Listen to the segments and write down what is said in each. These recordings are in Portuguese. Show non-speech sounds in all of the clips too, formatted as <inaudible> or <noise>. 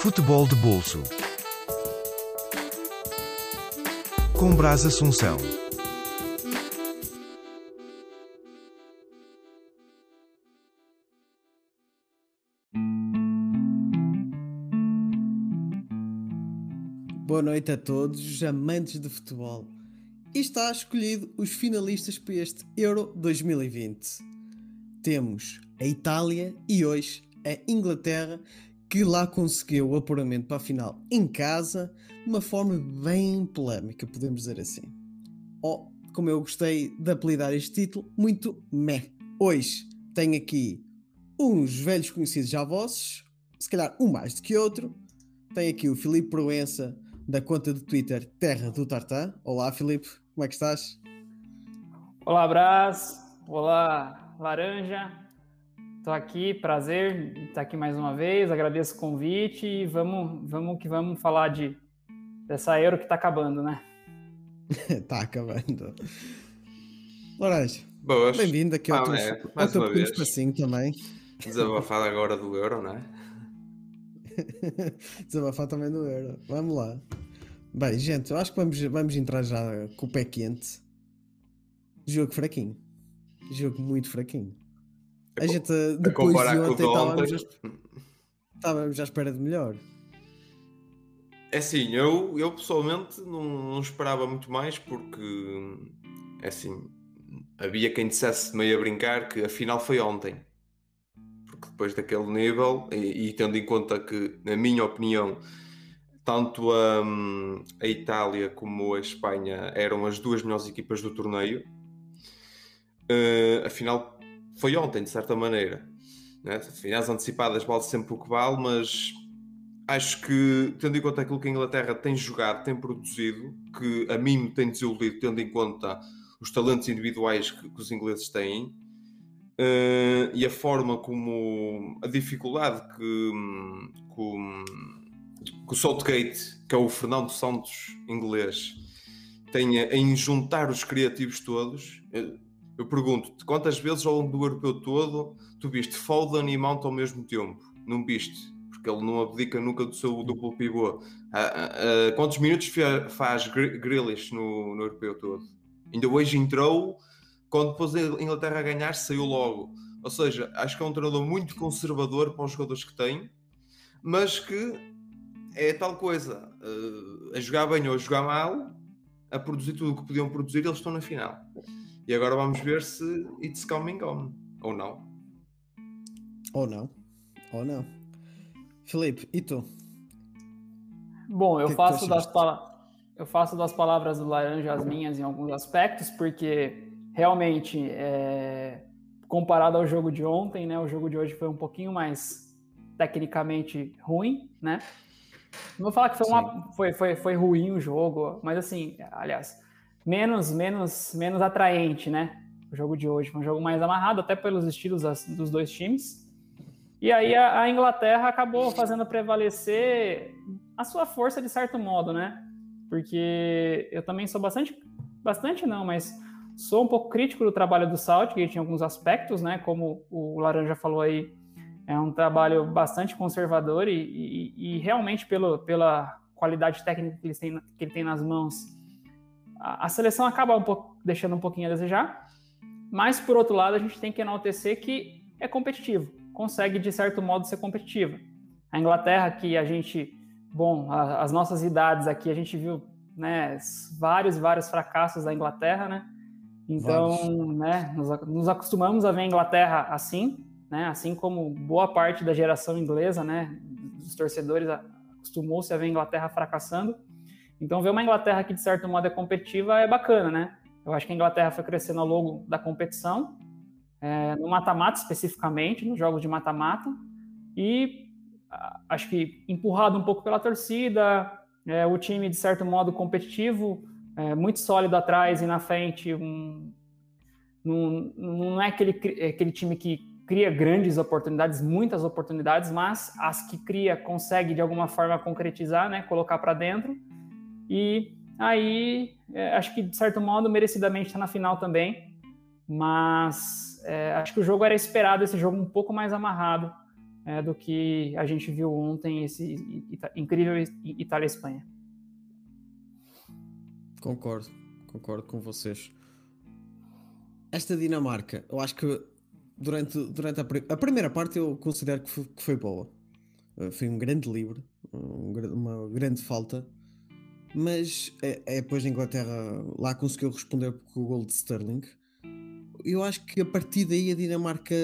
Futebol de bolso. Com Brás Assunção. Boa noite a todos os amantes de futebol. E está escolhido os finalistas para este Euro 2020. Temos a Itália e hoje a Inglaterra que lá conseguiu o apuramento para a final em casa de uma forma bem polémica, podemos dizer assim. Ou, oh, como eu gostei de apelidar este título, muito meh. Hoje tenho aqui uns velhos conhecidos já vossos, se calhar um mais do que outro. Tenho aqui o Filipe Proença, da conta de Twitter Terra do Tartã. Olá, Filipe, como é que estás? Olá, Brás. Olá, Laranja. Estou aqui, prazer estar aqui mais uma vez, agradeço o convite e vamos, vamos que vamos falar de dessa Euro que está acabando, né? <laughs> tá acabando. Laranja, Boas. bem-vindo aqui ao ah, teu, é, ao mais teu vez. espacinho também. Desabafar agora do Euro, não é? Desabafar também do Euro. Vamos lá. Bem, gente, eu acho que vamos, vamos entrar já com o pé quente. Jogo fraquinho. Jogo muito fraquinho. A gente, depois comparar de ontem, estávamos, estávamos à espera de melhor. É assim, eu, eu pessoalmente não, não esperava muito mais porque, é assim, havia quem dissesse meio a brincar que a final foi ontem. Depois daquele nível, e, e tendo em conta que, na minha opinião, tanto a, a Itália como a Espanha eram as duas melhores equipas do torneio, eh, a final foi ontem, de certa maneira. Né? Finais antecipadas vale sempre o que vale, mas acho que, tendo em conta aquilo que a Inglaterra tem jogado, tem produzido, que a mim me tem desiludido, tendo em conta os talentos individuais que, que os ingleses têm, eh, e a forma como a dificuldade que, que, o- que o Southgate, que é o Fernando Santos inglês, tem em juntar os criativos todos. Eu, eu pergunto-te, quantas vezes ao longo do europeu todo tu viste Foden e Mount ao mesmo tempo? Não viste? Porque ele não abdica nunca do seu duplo pivô. Ah, ah, ah, quantos minutos fa- faz Gr- Grealish no, no europeu todo? Ainda hoje entrou, quando depois a Inglaterra a ganhar, saiu logo. Ou seja, acho que é um treinador muito conservador para os jogadores que tem, mas que é tal coisa, eh, a jogar bem ou a jogar mal, a produzir tudo o que podiam produzir, eles estão na final. E agora vamos ver se it's coming on, ou não. Ou não. Ou não. Filipe, e tu? Bom, eu Que faço das achaste? pala- eu faço das palavras do Laranja as minhas em alguns aspectos, porque realmente é, comparado ao jogo de ontem, né, o jogo de hoje foi um pouquinho mais tecnicamente ruim, né? Não vou falar que foi, uma, foi, foi, foi ruim o jogo, mas assim, aliás, menos menos menos atraente, né? O jogo de hoje foi um jogo mais amarrado, até pelos estilos das- dos dois times. E aí a, a Inglaterra acabou fazendo prevalecer a sua força de certo modo, né? Porque eu também sou bastante, bastante não, mas sou um pouco crítico do trabalho do Southgate em alguns aspectos, né? Como o Laranja falou aí, é um trabalho bastante conservador e, e- e realmente pelo, pela qualidade técnica que, eles têm, que ele tem nas mãos, a, a seleção acaba um pouco, deixando um pouquinho a desejar. Mas por outro lado, a gente tem que enaltecer que é competitivo, consegue de certo modo ser competitiva. A Inglaterra, que a gente, bom, a- as nossas idades aqui, a gente viu né, vários, vários fracassos da Inglaterra, né? Então, né, nos, nos acostumamos a ver a Inglaterra assim, né? Assim como boa parte da geração inglesa, né, dos torcedores acostumou-se a ver a Inglaterra fracassando. Então, ver uma Inglaterra que de certo modo é competitiva é bacana, né? Eu acho que a Inglaterra foi crescendo ao longo da competição, é, no mata-mata especificamente, nos jogos de mata-mata, e acho que empurrado um pouco pela torcida, é, o time de certo modo competitivo, é, muito sólido atrás e na frente, um, não, é aquele, cri- aquele time que cria grandes oportunidades, muitas oportunidades, mas as que cria consegue de alguma forma concretizar, né, colocar para dentro. E aí, é, acho que de certo modo merecidamente está na final também, mas é, acho que o jogo era esperado, esse jogo um pouco mais amarrado é, do que a gente viu ontem, esse incrível Itália-Espanha. Concordo, concordo com vocês. Esta Dinamarca, eu acho que durante, durante a, a primeira parte eu considero que foi, que foi boa. Uh, foi um grande livro, um, uma grande falta, mas é, é, depois a Inglaterra lá conseguiu responder com o gol de Sterling. Eu acho que a partir daí a Dinamarca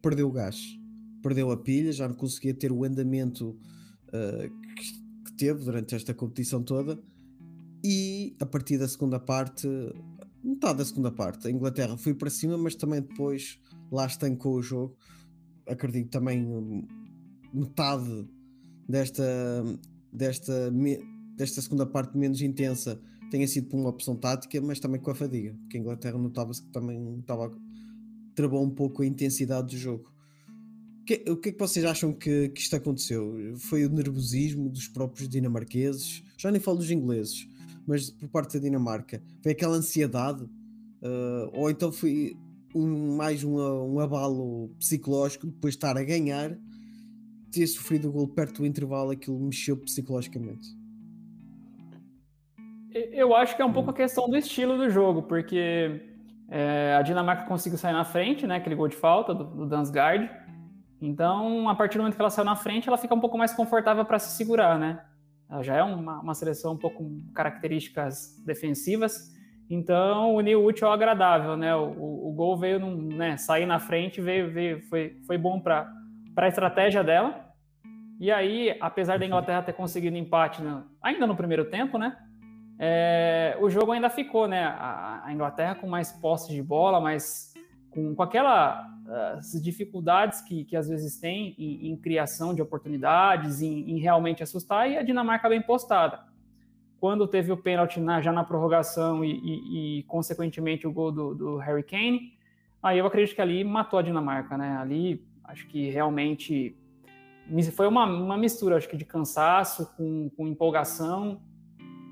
perdeu o gás, perdeu a pilha, já não conseguia ter o andamento uh, que, que teve durante esta competição toda. E a partir da segunda parte, metade da segunda parte, a Inglaterra foi para cima, mas também depois lá estancou o jogo. Acredito também metade desta, desta, desta segunda parte menos intensa tenha sido por uma opção tática, mas também com a fadiga, porque a Inglaterra notava-se que também estava travou um pouco a intensidade do jogo. O que é que vocês acham que, que isto aconteceu? Foi o nervosismo dos próprios dinamarqueses? Já nem falo dos ingleses, mas por parte da Dinamarca. Foi aquela ansiedade? Uh, ou então foi um, mais um, um abalo psicológico depois de estar a ganhar, ter sofrido o gol perto do intervalo, aquilo mexeu psicologicamente. Eu acho que é um pouco a questão do estilo do jogo, porque é, a Dinamarca conseguiu sair na frente, né? Aquele gol de falta do, do Dansgaard. Então, a partir do momento que ela saiu na frente, ela fica um pouco mais confortável para se segurar, né? Ela já é uma, uma seleção um pouco com características defensivas. Então, unir o útil ao agradável, né? O, o, o gol veio, num, né? Sair na frente veio, veio foi, foi bom para a estratégia dela. E aí, apesar da Inglaterra ter conseguido empate no, ainda no primeiro tempo, né? É, o jogo ainda ficou, né? A, a, Inglaterra com mais posse de bola, mas com, com aquelas uh, dificuldades que, que às vezes tem em, em criação de oportunidades, em, em realmente assustar, e a Dinamarca bem postada quando teve o pênalti na, já na prorrogação e, e, e consequentemente, o gol do, do, Harry Kane, aí eu acredito que ali matou a Dinamarca, né? Ali, acho que realmente foi uma, uma mistura, acho que de cansaço com, com empolgação,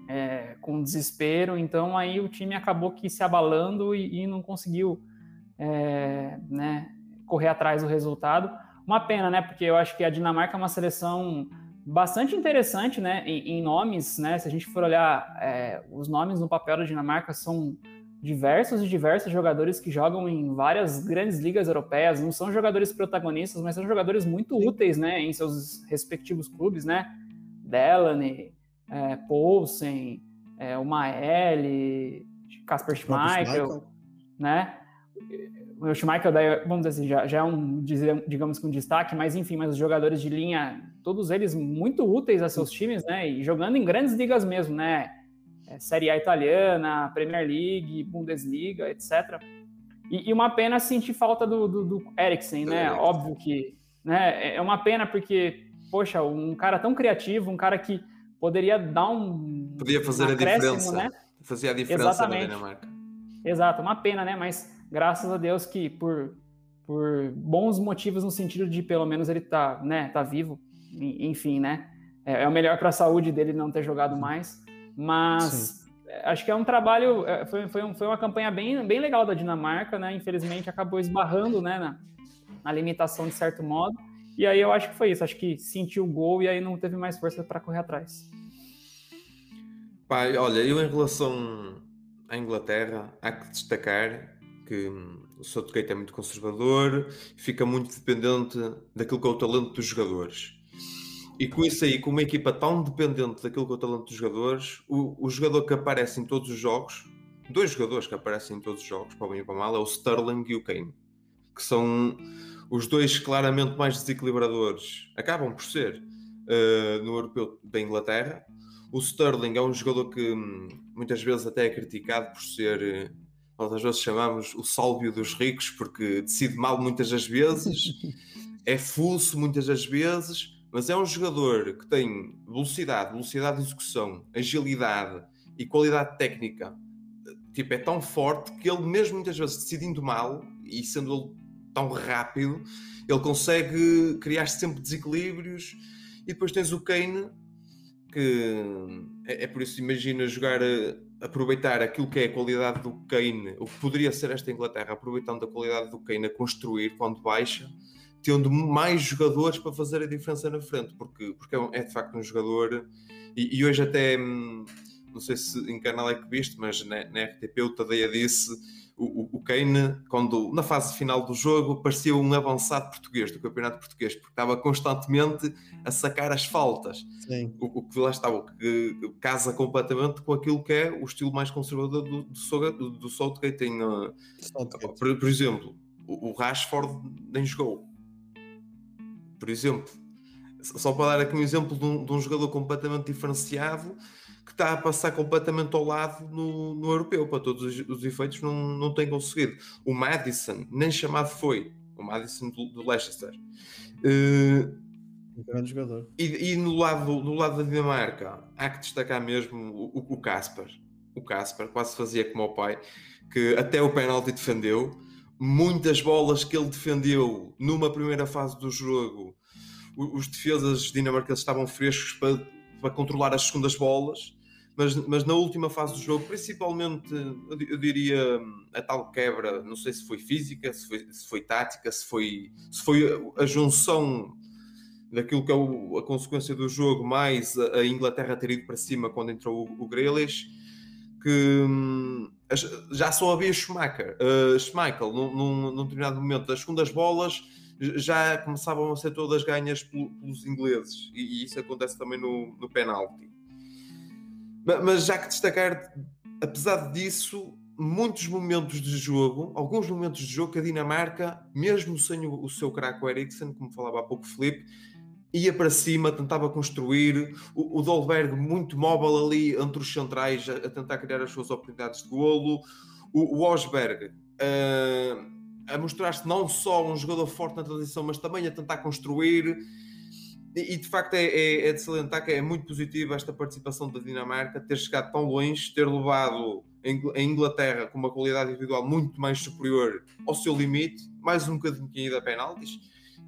é, com desespero. Então, aí o time acabou que se abalando e, e não conseguiu é, né, correr atrás do resultado. Uma pena, né? Porque eu acho que a Dinamarca é uma seleção bastante interessante, né, em, em, nomes, né, se a gente for olhar é, os nomes no papel da Dinamarca são diversos e diversos jogadores que jogam em várias grandes ligas europeias, não são jogadores protagonistas, mas são jogadores muito úteis, né, em seus respectivos clubes, né, Delaney, é, Poulsen, é, o Maeli, Kasper Schmeichel, né, o Schmeichel, daí, vamos dizer assim, já, já é um, digamos que um destaque, mas enfim, mas os jogadores de linha, todos eles muito úteis a seus times, né? E jogando em grandes ligas mesmo, né? É, Série A italiana, Premier League, Bundesliga, etc. E, e uma pena sentir falta do, do, do Eriksen, né? É. Óbvio que né? é uma pena porque, poxa, um cara tão criativo, um cara que poderia dar um. Podia fazer um a diferença. Né? Fazia a diferença Exatamente. na Dinamarca. Exato, uma pena, né? Mas graças a Deus que por, por bons motivos no sentido de pelo menos ele tá, né, tá vivo, enfim, né? É, é o melhor para a saúde dele não ter jogado mais, mas Sim. acho que é um trabalho, é, foi, foi, foi uma campanha bem, bem legal da Dinamarca, né? Infelizmente acabou esbarrando, né, na, na limitação de certo modo. E aí eu acho que foi isso, acho que sentiu o gol e aí não teve mais força para correr atrás. Pai, olha, eu em relação à Inglaterra, há que destacar que o Southgate é muito conservador, fica muito dependente daquilo que é o talento dos jogadores. E com isso aí, com uma equipa tão dependente daquilo que é o talento dos jogadores, o, o jogador que aparece em todos os jogos, dois jogadores que aparecem em todos os jogos, para bem e para mal, é o Sterling e o Kane, que são os dois claramente mais desequilibradores, acabam por ser uh, no europeu da Inglaterra. O Sterling é um jogador que hum, muitas vezes até é criticado por ser nós às vezes chamamos o sálvio dos ricos porque decide mal muitas das vezes, é fuso muitas das vezes, mas é um jogador que tem velocidade, velocidade de execução, agilidade e qualidade técnica. Tipo, é tão forte que ele mesmo muitas vezes decidindo mal e sendo ele tão rápido, ele consegue criar sempre desequilíbrios e depois tens o Kane que é, é por isso imagina jogar aproveitar aquilo que é a qualidade do Kane, o que poderia ser esta Inglaterra, aproveitando a qualidade do Kane a construir quando baixa, tendo mais jogadores para fazer a diferença na frente, porque, porque é, é de facto um jogador e, e hoje até hum, não sei se em canal é que viste, mas na, na RTP o Tadeia disse o, o Kane, quando na fase final do jogo, parecia um avançado português do campeonato português, porque estava constantemente a sacar as faltas. Sim. O, o que lá estava, que casa completamente com aquilo que é o estilo mais conservador do, do, do, do Southgate. Uh, por, por, exemplo, o, o Rashford nem jogou. Por exemplo, só para dar aqui um exemplo de um, de um jogador completamente diferenciado que está a passar completamente ao lado no, no europeu, para todos os, os, efeitos, não, não tem conseguido. O Madison, nem chamado foi, o Madison do, do Leicester. Uh, um grande jogador. E, e, no, lado, no lado da Dinamarca, há que destacar mesmo o, o Casper. O Casper quase fazia como o pai, que até o penalti defendeu. Muitas bolas que ele defendeu numa primeira fase do jogo, os defesas dinamarqueses estavam frescos para, para controlar as segundas bolas mas, mas na última fase do jogo, principalmente, eu diria a tal quebra, não sei se foi física, se foi, se foi tática, se foi, se foi a junção daquilo que é o, a consequência do jogo, mais a, Inglaterra ter ido para cima quando entrou o, o Grealish, que hum, já só havia Schumacher. Uh, Schmeichel, num, num, determinado momento, as segundas bolas já começavam a ser todas ganhas pelos ingleses, e, e isso acontece também no, no penalti. Mas já que destacar, apesar disso, muitos momentos de jogo, alguns momentos de jogo que a Dinamarca, mesmo sem o, seu craque Eriksen, como falava há pouco Felipe, ia para cima, tentava construir, o, o Dolberg muito móvel ali entre os centrais a, a, tentar criar as suas oportunidades de golo, o, o Osberg uh, a mostrar-se não só um jogador forte na transição, mas também a tentar construir e, de facto é, é, é, de salientar que é muito positivo esta participação da Dinamarca, ter chegado tão longe, ter levado a Inglaterra com uma qualidade individual muito mais superior ao seu limite, mais um bocadinho que ainda a penaltis.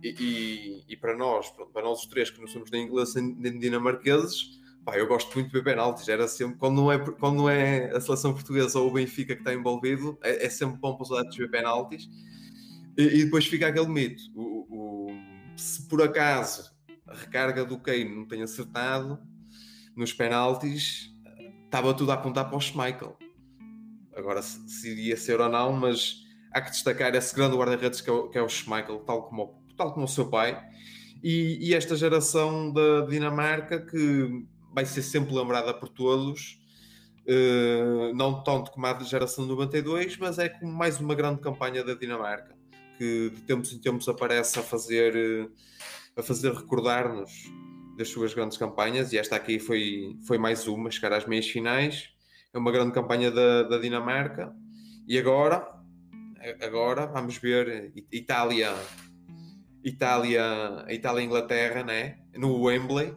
E, e, e, para nós, para nós os três que não somos nem ingleses nem dinamarques, pá, eu gosto muito de ver penaltis. Era sempre, quando não, é, quando não é a seleção portuguesa ou o Benfica que está envolvido, é, é sempre bom para os adeptos ver penaltis. E, e, depois fica aquele mito. O, o, se por acaso a recarga do Kane não tem acertado nos penaltis, estava tudo a apontar para o Schmeichel. Agora, se, se iria ser ou não, mas há que destacar esse grande guarda-redes que, é que, é o Schmeichel, tal como, tal como o seu pai, e, e, esta geração da Dinamarca que vai ser sempre lembrada por todos, uh, não tanto como a geração de 92, mas é como mais uma grande campanha da Dinamarca, que de tempos em tempos aparece a fazer. Uh, a fazer recordar-nos das suas grandes campanhas, e esta aqui foi, foi mais uma, chegar às meias finais. É uma grande campanha da, da Dinamarca. E agora, agora vamos ver Itália, Itália, Itália Inglaterra, né? no Wembley.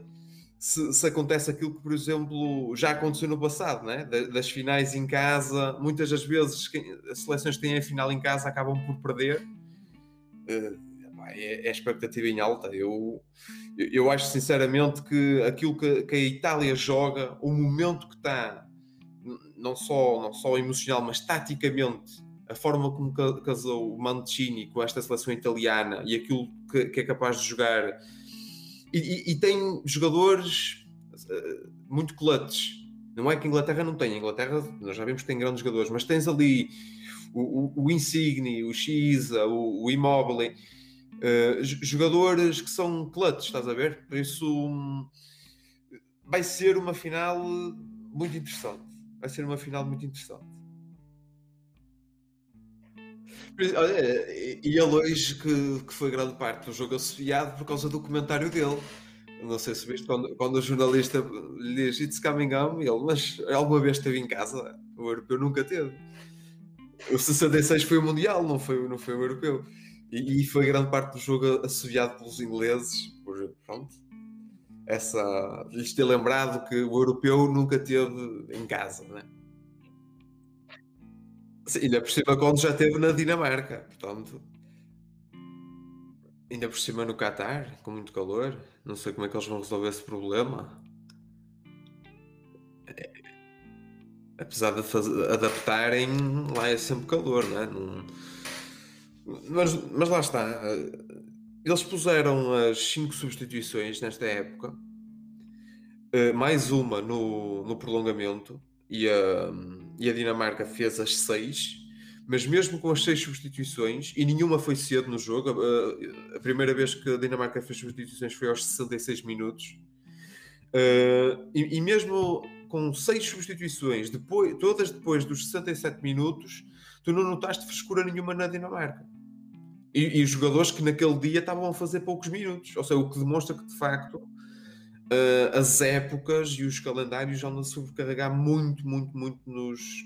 Se, se, acontece aquilo que, por exemplo, já aconteceu no passado, né? das finais em casa, muitas das vezes as seleções que têm a final em casa acabam por perder. É, é expectativa em alta. Eu, eu acho sinceramente que aquilo que, que a Itália joga, o momento que está, não só, não só emocional, mas taticamente, a forma como casou o Mancini com esta seleção italiana e aquilo que, que é capaz de jogar. E, e, e tem jogadores uh, muito clutches. Não é que a Inglaterra não tenha. A Inglaterra, nós já vimos que tem grandes jogadores, mas tens ali o, o, o Insigne, o Xisa, o, o Immobile uh, jogadores que são clutch, estás a ver? Por isso um, vai ser uma final muito interessante. Vai ser uma final muito interessante. E ele hoje que, que foi grande parte do jogo associado por causa do comentário dele. Não sei se viste quando, quando o jornalista lhe diz It's coming home, ele, mas alguma vez esteve em casa? O europeu nunca teve. O 66 foi o Mundial, não foi, não foi o europeu. E, foi grande parte do jogo assobiado pelos ingleses, por pronto, essa, lhes ter lembrado que o europeu nunca teve em casa, né? Ainda por cima quando já teve na Dinamarca, portanto, Ainda por cima no Qatar, com muito calor. Não sei como é que eles vão resolver esse problema. É, apesar de adaptarem, lá é sempre calor, não é? Não... Mas, mas lá está. Eles puseram as cinco substituições nesta época, eh, mais uma no, no prolongamento, e a, e a Dinamarca fez as seis mas mesmo com as seis substituições, e nenhuma foi cedo no jogo, a, a primeira vez que a Dinamarca fez substituições foi aos 66 minutos, uh, e, e, mesmo com seis substituições, depois, todas depois dos 67 minutos, tu não notaste frescura nenhuma na Dinamarca. E, e jogadores que naquele dia estavam a fazer poucos minutos, ou seja, o que demonstra que de facto uh, as épocas e os calendários andam a sobrecarregar muito, muito, muito nos,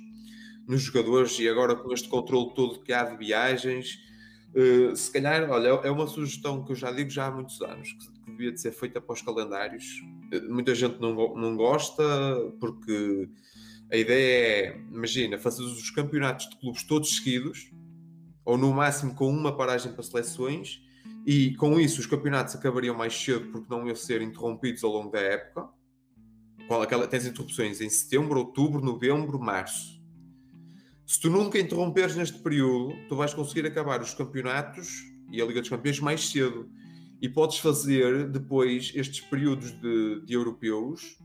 nos jogadores e agora com este controle todo que há de viagens, uh, se calhar, olha, é uma sugestão que eu já digo já há muitos anos, que, que devia de ser feita para os calendários. Uh, muita gente não, não gosta porque a ideia é, imagina, fazer os campeonatos de clubes todos seguidos, ou no máximo com uma paragem para seleções, e com isso os campeonatos acabariam mais cedo porque não iam ser interrompidos ao longo da época. Qual, aquela, tens interrupções em setembro, outubro, novembro, março se tu nunca interromperes neste período, tu vais conseguir acabar os campeonatos e a Liga dos Campeões mais cedo. E podes fazer depois estes períodos de, de europeus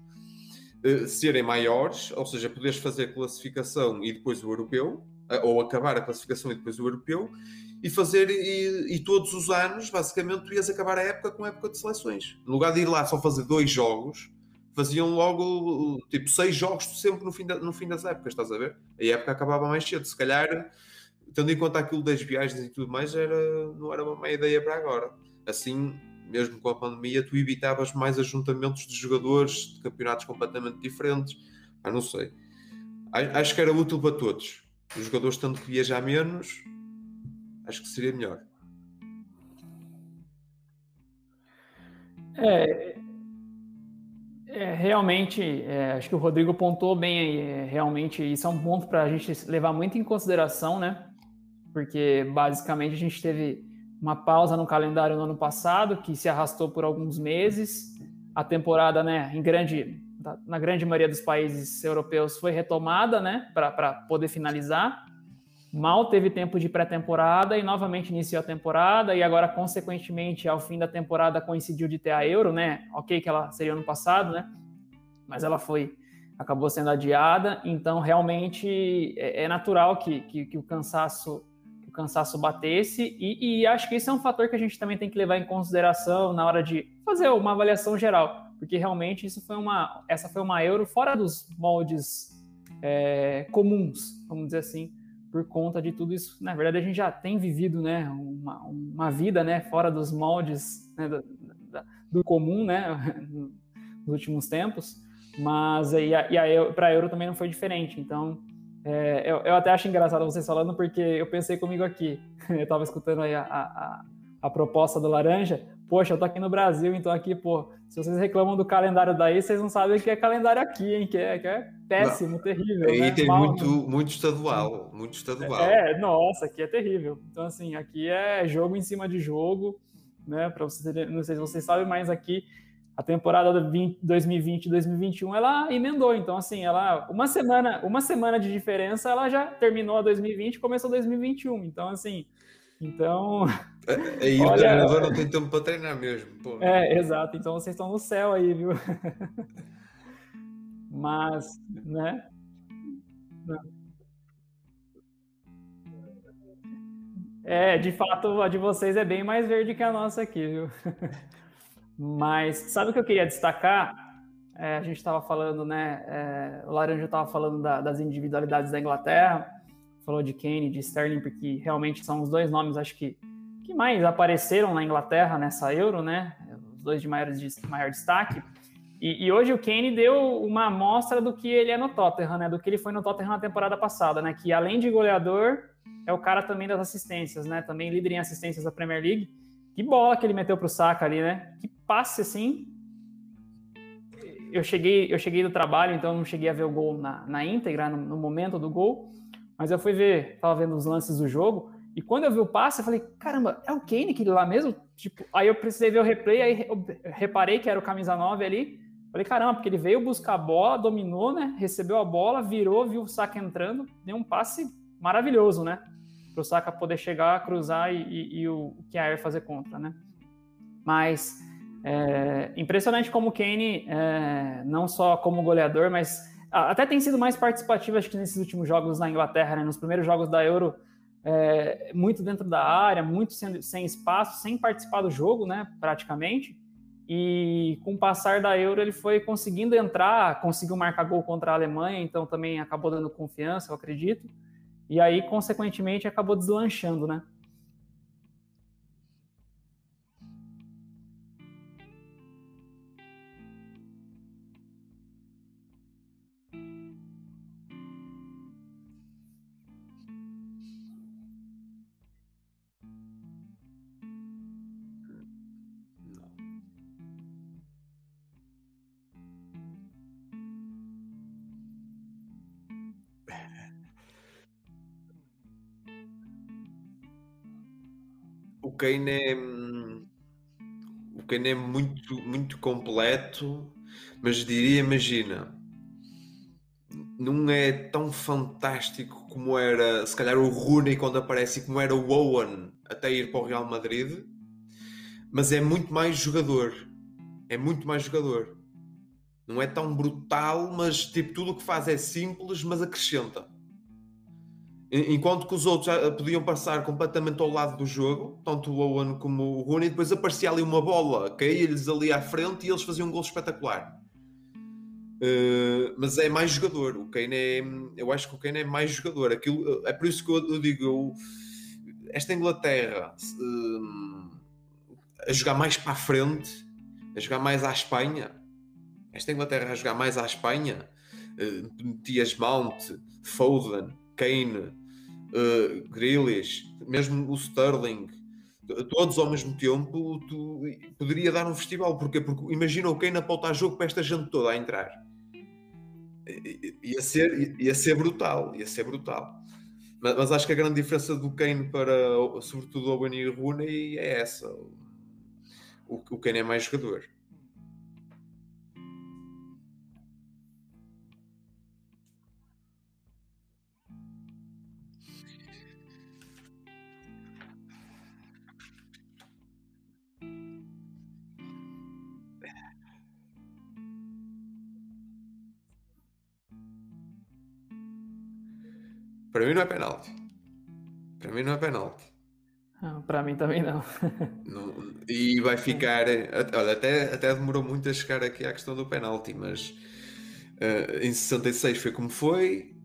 uh, serem maiores, ou seja, poderes fazer classificação e depois o europeu, ou acabar a classificação e depois o europeu, e fazer, e, e, todos os anos, basicamente, tu ias acabar a época com a época de seleções. No lugar de ir lá só fazer dois jogos, faziam logo tipo seis jogos sempre no fim, da, no fim das épocas, estás a ver? A época acabava mais cedo, se calhar, tendo em conta aquilo das viagens e tudo mais, era, não era uma má ideia para agora. Assim, mesmo com a pandemia, tu evitavas mais ajuntamentos de jogadores de campeonatos completamente diferentes. Ah, não sei. Acho que era útil para todos. Os jogadores, tanto que viajar menos, acho que seria melhor. É, é, realmente, é, acho que o Rodrigo pontou bem aí. É, realmente, isso é um ponto para a gente levar muito em consideração, né? Porque basicamente a gente teve uma pausa no calendário no ano passado que se arrastou por alguns meses. A temporada, né, em grande, na grande maioria dos países europeus foi retomada, né, para poder finalizar. Mal teve tempo de pré-temporada e novamente iniciou a temporada e agora, consequentemente, ao fim da temporada coincidiu de ter a Euro, né? Ok que ela seria ano passado, né? Mas ela foi, acabou sendo adiada, então realmente é, é natural que, que, que, o cansaço que o cansaço batesse e, e acho que esse é um fator que a gente também tem que levar em consideração na hora de fazer uma avaliação geral, porque realmente isso foi uma, essa foi uma Euro fora dos moldes é, comuns, vamos dizer assim por conta de tudo isso. Na verdade, a gente já tem vivido né, uma, uma vida né, fora dos moldes né, do, do, comum né, <laughs> nos últimos tempos, mas e a, e para a Euro também não foi diferente. Então, é, eu, eu, até acho engraçado vocês falando, porque eu pensei comigo aqui, <laughs> eu estava escutando aí a, a, a proposta do Laranja, poxa, eu tô aqui no Brasil, então aqui, pô, se vocês reclamam do calendário daí, vocês não sabem que é calendário aqui, hein? Que é, que é péssimo, não. terrível. Aí né? tem Mal, muito, muito estadual, muito estadual. É, nossa, aqui é terrível. Então, assim, aqui é jogo em cima de jogo, né? Para vocês não sei se vocês sabem, mas aqui a temporada 2020 2021 ela emendou. Então, assim, ela uma semana, uma semana de diferença, ela já terminou a 2020 e começou 2021. Então, assim, então. Aí o treinador não tem tempo para treinar mesmo. Pô. É, exato. Então vocês estão no céu aí, viu? <laughs> Mas, né? É, de fato, a de vocês é bem mais verde que a nossa aqui, viu? <laughs> Mas sabe o que eu queria destacar? É, a gente estava falando, né? É, o Laranja estava falando da, das individualidades da Inglaterra falou de Kane, de Sterling, porque realmente são os dois nomes, acho que, que mais apareceram na Inglaterra nessa Euro, né? Os dois de maior, de maior destaque. E, e, hoje o Kane deu uma amostra do que ele é no Tottenham, né? Do que ele foi no Tottenham na temporada passada, né? Que além de goleador, é o cara também das assistências, né? Também líder em assistências da Premier League. Que bola que ele meteu pro saco ali, né? Que passe assim. Eu cheguei, eu cheguei do trabalho, então não cheguei a ver o gol na, na íntegra, no, no momento do gol. Mas eu fui ver, tava vendo os lances do jogo, E quando eu vi o passe, eu falei, caramba, é o Kane aquele lá mesmo? Tipo, aí eu precisei ver o replay, aí eu reparei que era o camisa 9 ali. Falei, caramba, porque ele veio buscar a bola, dominou, né? Recebeu a bola, virou, viu o Saka entrando, deu um passe maravilhoso, né? Para o Saka poder chegar, cruzar e, e, e o Kjaer fazer contra, né? Mas é, impressionante como o Kane, é, não só como goleador, mas até tem sido mais participativo, acho que nesses últimos jogos na Inglaterra, né? Nos primeiros jogos da Euro, é, muito dentro da área, muito sem, sem espaço, sem participar do jogo, né? Praticamente. E com o passar da Euro, ele foi conseguindo entrar, conseguiu marcar gol contra a Alemanha, então também acabou dando confiança, eu acredito. E aí, consequentemente, acabou deslanchando, né? Kane é. O Kane é muito, muito completo, mas diria, imagina, não é tão fantástico como era, se calhar, o Rooney quando aparece como era o Owen até ir para o Real Madrid, mas é muito mais jogador. É muito mais jogador. Não é tão brutal, mas tipo, tudo o que faz é simples, mas acrescenta. Enquanto que os outros podiam passar completamente ao lado do jogo, tanto o Owen como o Rooney, depois aparecia ali uma bola, caía-lhes ali à frente e eles faziam um gol espetacular. Uh, mas é mais jogador. O Kane é, eu acho que o Kane é mais jogador. Aquilo, é por isso que eu, digo, eu, esta Inglaterra uh, a jogar mais para a frente, a jogar mais à Espanha, esta Inglaterra a jogar mais à Espanha, uh, Mount, Foden, Kane, uh, Grealish, mesmo o Sterling, todos ao mesmo tempo, tu, poderia dar um festival. Porquê? Porque imagina o Kane a pautar jogo para esta gente toda a entrar. Ia ser, ia ser brutal, ia ser brutal. Mas, mas acho que a grande diferença do Kane para, sobretudo, Owen e Rooney é essa. O, o Kane é mais jogador. Para mim não é penalti. Para mim não é penalti. para mim também não. <laughs> não. E vai ficar. Olha, até, até demorou muito a chegar aqui à questão do penalti, mas uh, em 66 foi como foi.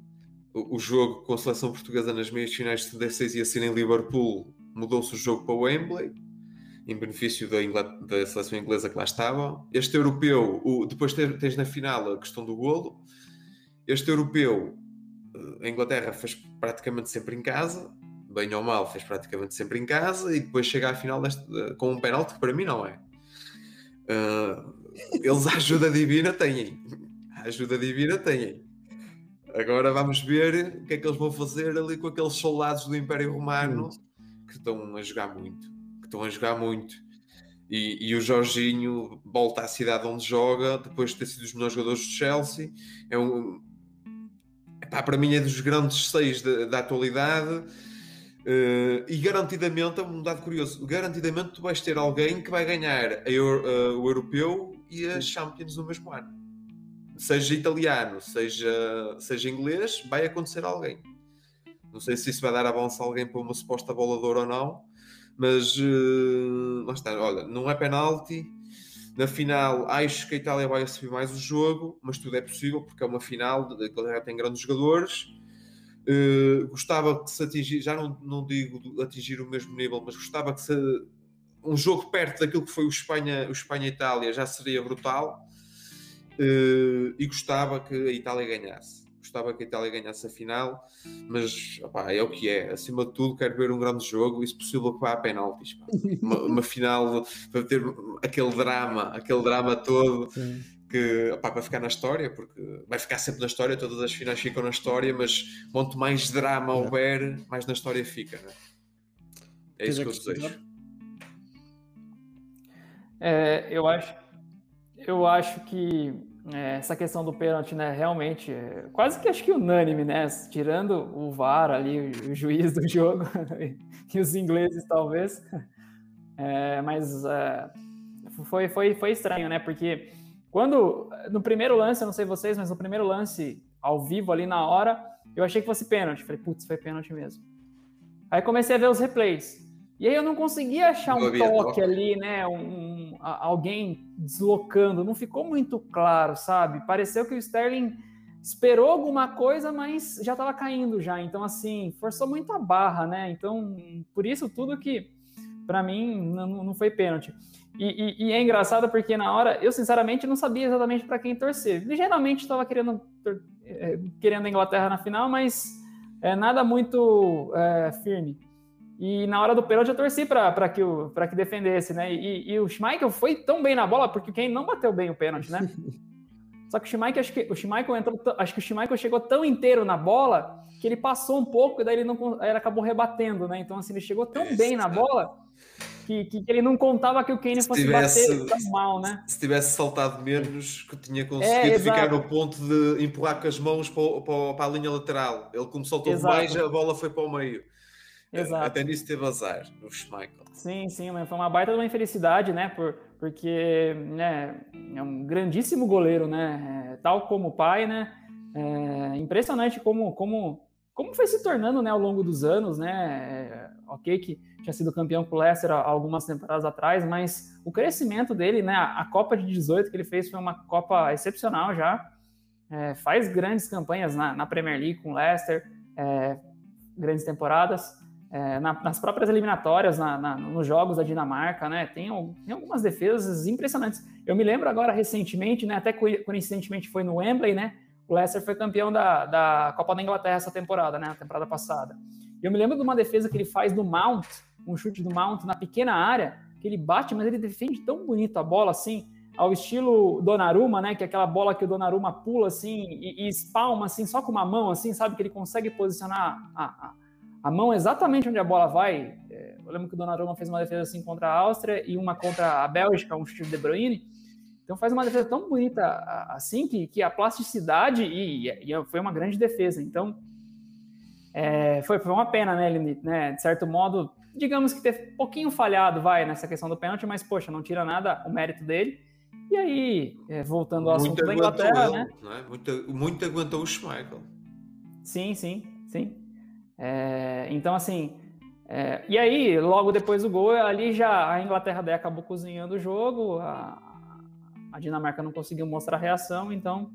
O, o, jogo com a seleção portuguesa nas meias finais de 76 ia ser em Liverpool, mudou-se o jogo para Wembley, em benefício da, da, seleção inglesa que lá estava. Este europeu, o, depois tens na final a questão do golo. Este europeu a Inglaterra fez praticamente sempre em casa, bem ou mal, fez praticamente sempre em casa e depois chega à final deste, com um penalti que para mim não é. Uh, eles a ajuda divina têm. A ajuda divina têm. Agora vamos ver o que é que eles vão fazer ali com aqueles soldados do Império Romano que estão a jogar muito. Que estão a jogar muito. E, e, o Jorginho volta à cidade onde joga, depois de ter sido os melhores jogadores do Chelsea. É um, Epá, para mim é dos grandes seis da atualidade. Uh, e garantidamente, é um dado curioso, garantidamente tu vais ter alguém que vai ganhar Euro, uh, o Europeu e a Champions no mesmo ano. Seja italiano, seja, seja inglês, vai acontecer alguém. Não sei se isso vai dar avanço a alguém para uma suposta bola de ouro ou não, mas uh, lá está, olha, não é penalti, na final, acho que a Itália vai assumir mais o jogo, mas tudo é possível porque é uma final, a Inglaterra tem grandes jogadores. Uh, gostava que se atingir, já não, não digo atingir o mesmo nível, mas gostava que se, um jogo perto daquilo que foi o Espanha, o Espanha-Itália já seria brutal. Uh, e gostava que a Itália ganhasse gostava que a Itália ganhasse a final, mas opa, é o que é. Acima de tudo, quero ver um grande jogo e, se possível, que vá a penaltis. Uma, uma, final para ter aquele drama, aquele drama todo. Sim. Que opa, vai ficar na história, porque vai ficar sempre na história, todas as finais ficam na história, mas quanto mais drama houver, mais na história fica, né? É isso que eu desejo. É, eu acho, eu acho que é, essa questão do pênalti, né, realmente, é quase que acho que unânime, né? Tirando o VAR ali, o, o juiz do jogo <laughs> e os ingleses talvez, é, mas é, foi, foi, foi estranho, né? Porque quando no primeiro lance, eu não sei vocês, mas no primeiro lance ao vivo ali na hora, eu achei que fosse pênalti. Falei, putz, foi pênalti mesmo. Aí comecei a ver os replays. E aí eu não conseguia achar um toque ali, né? Um, um, alguém deslocando. Não ficou muito claro, sabe? Pareceu que o Sterling esperou alguma coisa, mas já estava caindo já. Então, assim, forçou muito a barra, né? Então, por isso tudo que, para mim, não, não foi pênalti. E, e, e, é engraçado porque na hora, eu sinceramente não sabia exatamente para quem torcer. Ligeiramente estava querendo, é, querendo a Inglaterra na final, mas é, nada muito é, firme. E na hora do pênalti eu torci para que, o, que defendesse, né? E, e, o Schmeichel foi tão bem na bola, porque quem não bateu bem o pênalti, né? <laughs> Só que o Schmeichel, acho que o Schmeichel entrou, acho que o Schmeichel chegou tão inteiro na bola que ele passou um pouco e daí ele não ele acabou rebatendo, né? Então assim, ele chegou tão bem na bola que, que, ele não contava que o Kane fosse tivesse, bater tão mal, né? Se tivesse saltado menos, que tinha conseguido é, ficar no ponto de empurrar com as mãos para, para, para a linha lateral. Ele como saltou exato. mais, a bola foi para o meio. Exato. Até nisso teve azar, no Schmeichel. Sim, sim, mas foi uma baita de uma infelicidade, né? Por, porque né, é um grandíssimo goleiro, né? É, tal como o pai, né? É impressionante como, como, como foi se tornando né, ao longo dos anos, né? É, ok, que tinha sido campeão com o Leicester algumas temporadas atrás, mas o crescimento dele, né? A Copa de 18 que ele fez foi uma Copa excepcional já. É, faz grandes campanhas na, na Premier League com o Leicester, é, grandes temporadas é, na, nas próprias eliminatórias, na, na, nos jogos da Dinamarca, né? Tem, tem, algumas defesas impressionantes. Eu me lembro agora recentemente, né? Até coincidentemente foi no Wembley, né? O Leicester foi campeão da, da Copa da Inglaterra essa temporada, né? Na temporada passada. E eu me lembro de uma defesa que ele faz do Mount, um chute do Mount na pequena área, que ele bate, mas ele defende tão bonito a bola assim, ao estilo Donnarumma, né? Que é aquela bola que o Donnarumma pula assim e, e espalma assim, só com uma mão, assim, sabe? Que ele consegue posicionar a, a a mão exatamente onde a bola vai. É, eu lembro que o Donnarumma fez uma defesa assim contra a Áustria e uma contra a Bélgica, um chute de De Bruyne. Então faz uma defesa tão bonita assim que, que a plasticidade e, e foi uma grande defesa. Então é, foi, foi uma pena, né, ele, né? De certo modo, digamos que ter um pouquinho falhado, vai, nessa questão do pênalti, mas poxa, não tira nada o mérito dele. E aí, é, voltando ao muito assunto da Inglaterra, né? Né? Muito, muito aguentou o Schmeichel. Sim, sim, sim. É, então, assim, é, e aí, logo depois do gol, ali já a Inglaterra daí acabou cozinhando o jogo, a, a Dinamarca não conseguiu mostrar reação, então,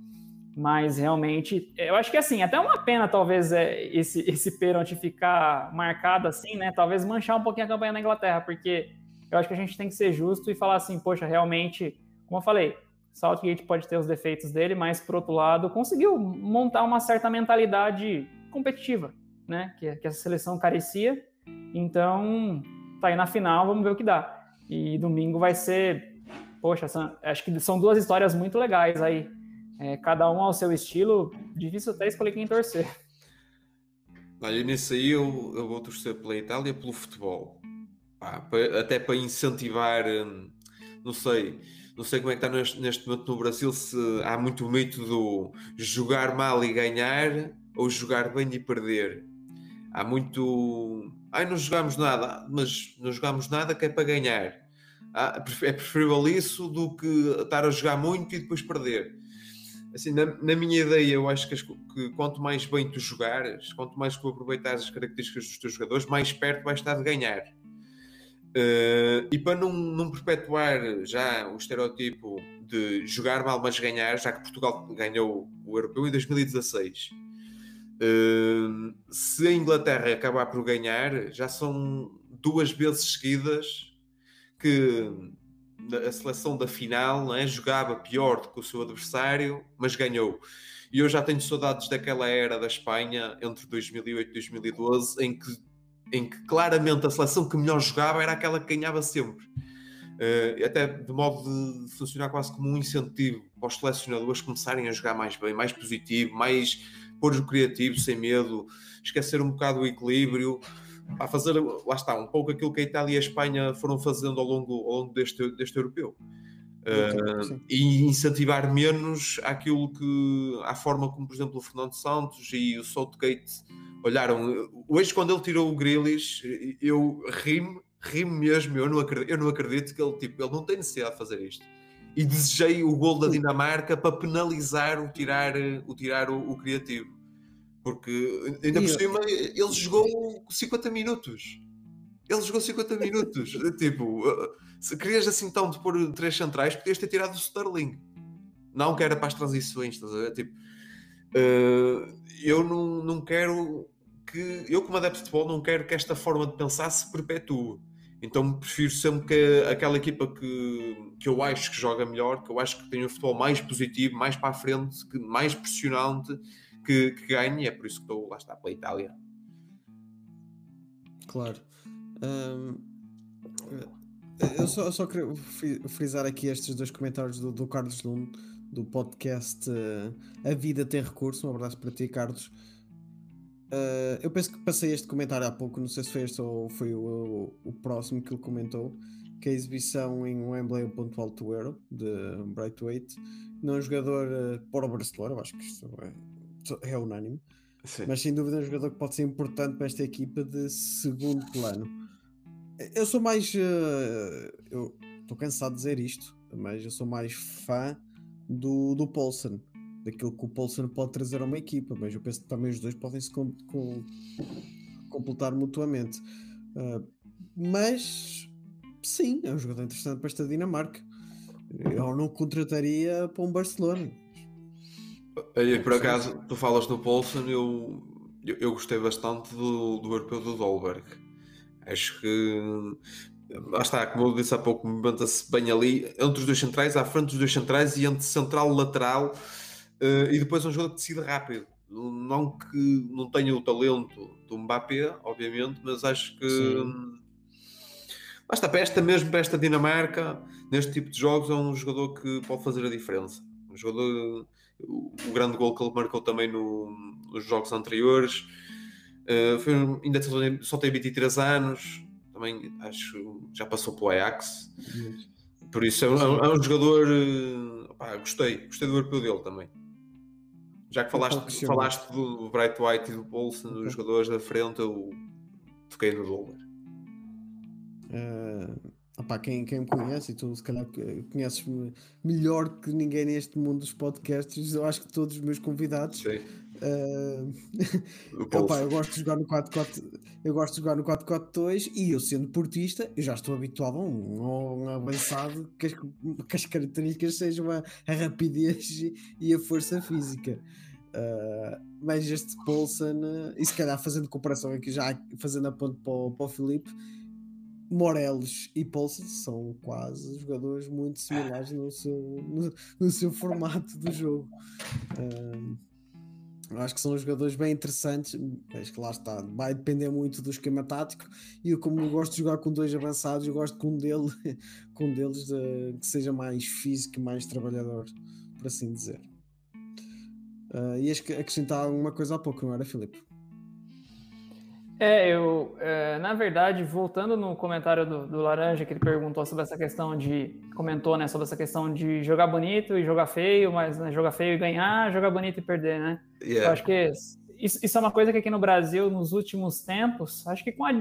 mas realmente, eu acho que assim, até uma pena talvez é, esse, esse pênalti ficar marcado assim, né? Talvez manchar um pouquinho a campanha da Inglaterra, porque eu acho que a gente tem que ser justo e falar assim, poxa, realmente, como eu falei, Southgate pode ter os defeitos dele, mas por outro lado, conseguiu montar uma certa mentalidade competitiva né? Que, que essa seleção carecia. Então, tá aí na final, vamos ver o que dá. E domingo vai ser, poxa, são, acho que são duas histórias muito legais aí. É, cada um ao seu estilo, difícil até escolher quem torcer. Olha, nisso aí eu, eu vou torcer pela Itália pelo futebol. Pá, para, até para incentivar, hum, não sei, não sei como é que está neste, neste momento no Brasil, se há muito mito do jogar mal e ganhar ou jogar bem e perder há muito. Ai, não jogamos nada, mas não jogamos nada que é para ganhar. Ah, é preferível isso do que estar a jogar muito e depois perder. Assim, na, na minha ideia, eu acho que, as, que, quanto mais bem tu jogares, quanto mais tu aproveitares as características dos teus jogadores, mais perto vais estar de ganhar. Uh, e para não, não perpetuar já o estereotipo de jogar mal, mas ganhar, já que Portugal ganhou o Europeu em 2016 se a Inglaterra acabar por ganhar, já são duas vezes seguidas que a seleção da final é, jogava pior do que o seu adversário, mas ganhou. E eu já tenho saudades daquela era da Espanha, entre 2008 e 2012, em que, em que claramente a seleção que melhor jogava era aquela que ganhava sempre. Uh, até de modo de funcionar quase como um incentivo para os selecionadores começarem a jogar mais bem, mais positivo, mais pôr o criativo sem medo, esquecer um bocado o equilíbrio, a fazer, lá está, um pouco aquilo que a Itália e a Espanha foram fazendo ao longo, ao longo deste, deste europeu. Uh, e incentivar menos aquilo que a forma como, por exemplo, o Fernando Santos e o Southgate olharam. Hoje, quando ele tirou o Grealish, eu ri-me, ri-me mesmo. Eu não, acredito, eu não acredito que ele, tipo, ele não tem necessidade de fazer isto. E desejei o gol da Dinamarca para penalizar o tirar o, tirar o, o criativo. Porque, ainda por cima, ele jogou 50 minutos. Ele jogou 50 minutos. <laughs> tipo, se querias assim então de pôr três centrais, podias ter tirado o Sterling. Não que era para as transições, estás a ver? Tipo, uh, eu não, não quero que. Eu, como adepto de futebol, não quero que esta forma de pensar se perpetue. Então prefiro sempre que aquela equipa que, que eu acho que joga melhor, que eu acho que tem um futebol mais positivo, mais para a frente, que, mais pressionante, que, que ganhe. É por isso que estou lá está pela Itália. Claro. Um, eu só, só queria frisar aqui estes dois comentários do, do Carlos Lund, do podcast uh, A Vida Tem Recurso. Um abraço para ti, Carlos. Uh, eu penso que passei este comentário há pouco, não sei se foi este ou foi o, o, o próximo que ele comentou. Que a exibição em Wembley, o ponto alto do Euro, de Brightweight, não é um jogador uh, para o Barcelona, eu acho que isto é, é unânime, Sim. mas sem dúvida é um jogador que pode ser importante para esta equipa de segundo plano eu sou mais. Uh, eu estou cansado de dizer isto, mas eu sou mais fã do, do Paulson, daquilo que o Paulson pode trazer a uma equipa, mas eu penso que também os dois podem se com, com, completar mutuamente. Uh, mas sim, é um jogador interessante para esta Dinamarca. Eu não contrataria para um Barcelona. E por acaso, tu falas do Paulson, eu, eu, eu gostei bastante do, do europeu do Dolberg Acho que lá está, como eu disse há pouco, movimenta-se bem ali entre os dois centrais, à frente dos dois centrais e entre central lateral uh, e depois um jogo que decide rápido. Não que não tenha o talento do Mbappé, obviamente, mas acho que Sim. lá está, para esta mesmo, para esta Dinamarca, neste tipo de jogos, é um jogador que pode fazer a diferença. Um jogador, o, grande gol que ele marcou também no, nos jogos anteriores Uh, foi, ainda só tem 23 anos, também acho já passou pelo Ajax. Por isso é um, é um jogador. Uh, gostei, gostei do europeu dele também. Já que falaste, falaste do Bright White e do Paulson, okay. dos jogadores da frente, eu toquei no Dolber. Uh, opá, quem, quem me conhece, e tu se calhar conheces melhor que ninguém neste mundo dos podcasts, eu acho que todos os meus convidados Sim. Uh... Opa, <laughs> eu gosto de jogar no 4-4 eu gosto de jogar no 4-4-2 e eu sendo portista eu já estou habituado a um, um avançado que as, que as, características sejam a, a rapidez e a força física. Uh, mas este Paulson e se calhar fazendo comparação aqui já fazendo a ponto para, o, para o Filipe Morelos e Paulson são quase jogadores muito similares no seu, no, no seu formato do jogo. Uh, Acho que são jogadores bem interessantes, mas que lá está, vai depender muito do esquema tático. E eu, como eu gosto de jogar com dois avançados, eu gosto com um, dele, <laughs> com um deles de, que seja mais físico e mais trabalhador, por assim dizer. Uh, ias acrescentar alguma coisa há pouco, não era, Filipe? É, eu, é, na verdade, voltando no comentário do, do, Laranja, que ele perguntou sobre essa questão de. comentou, né, sobre essa questão de jogar bonito e jogar feio, mas né, jogar feio e ganhar, jogar bonito e perder, né? Yeah. Eu acho que isso, isso, é uma coisa que aqui no Brasil, nos últimos tempos, acho que com, a,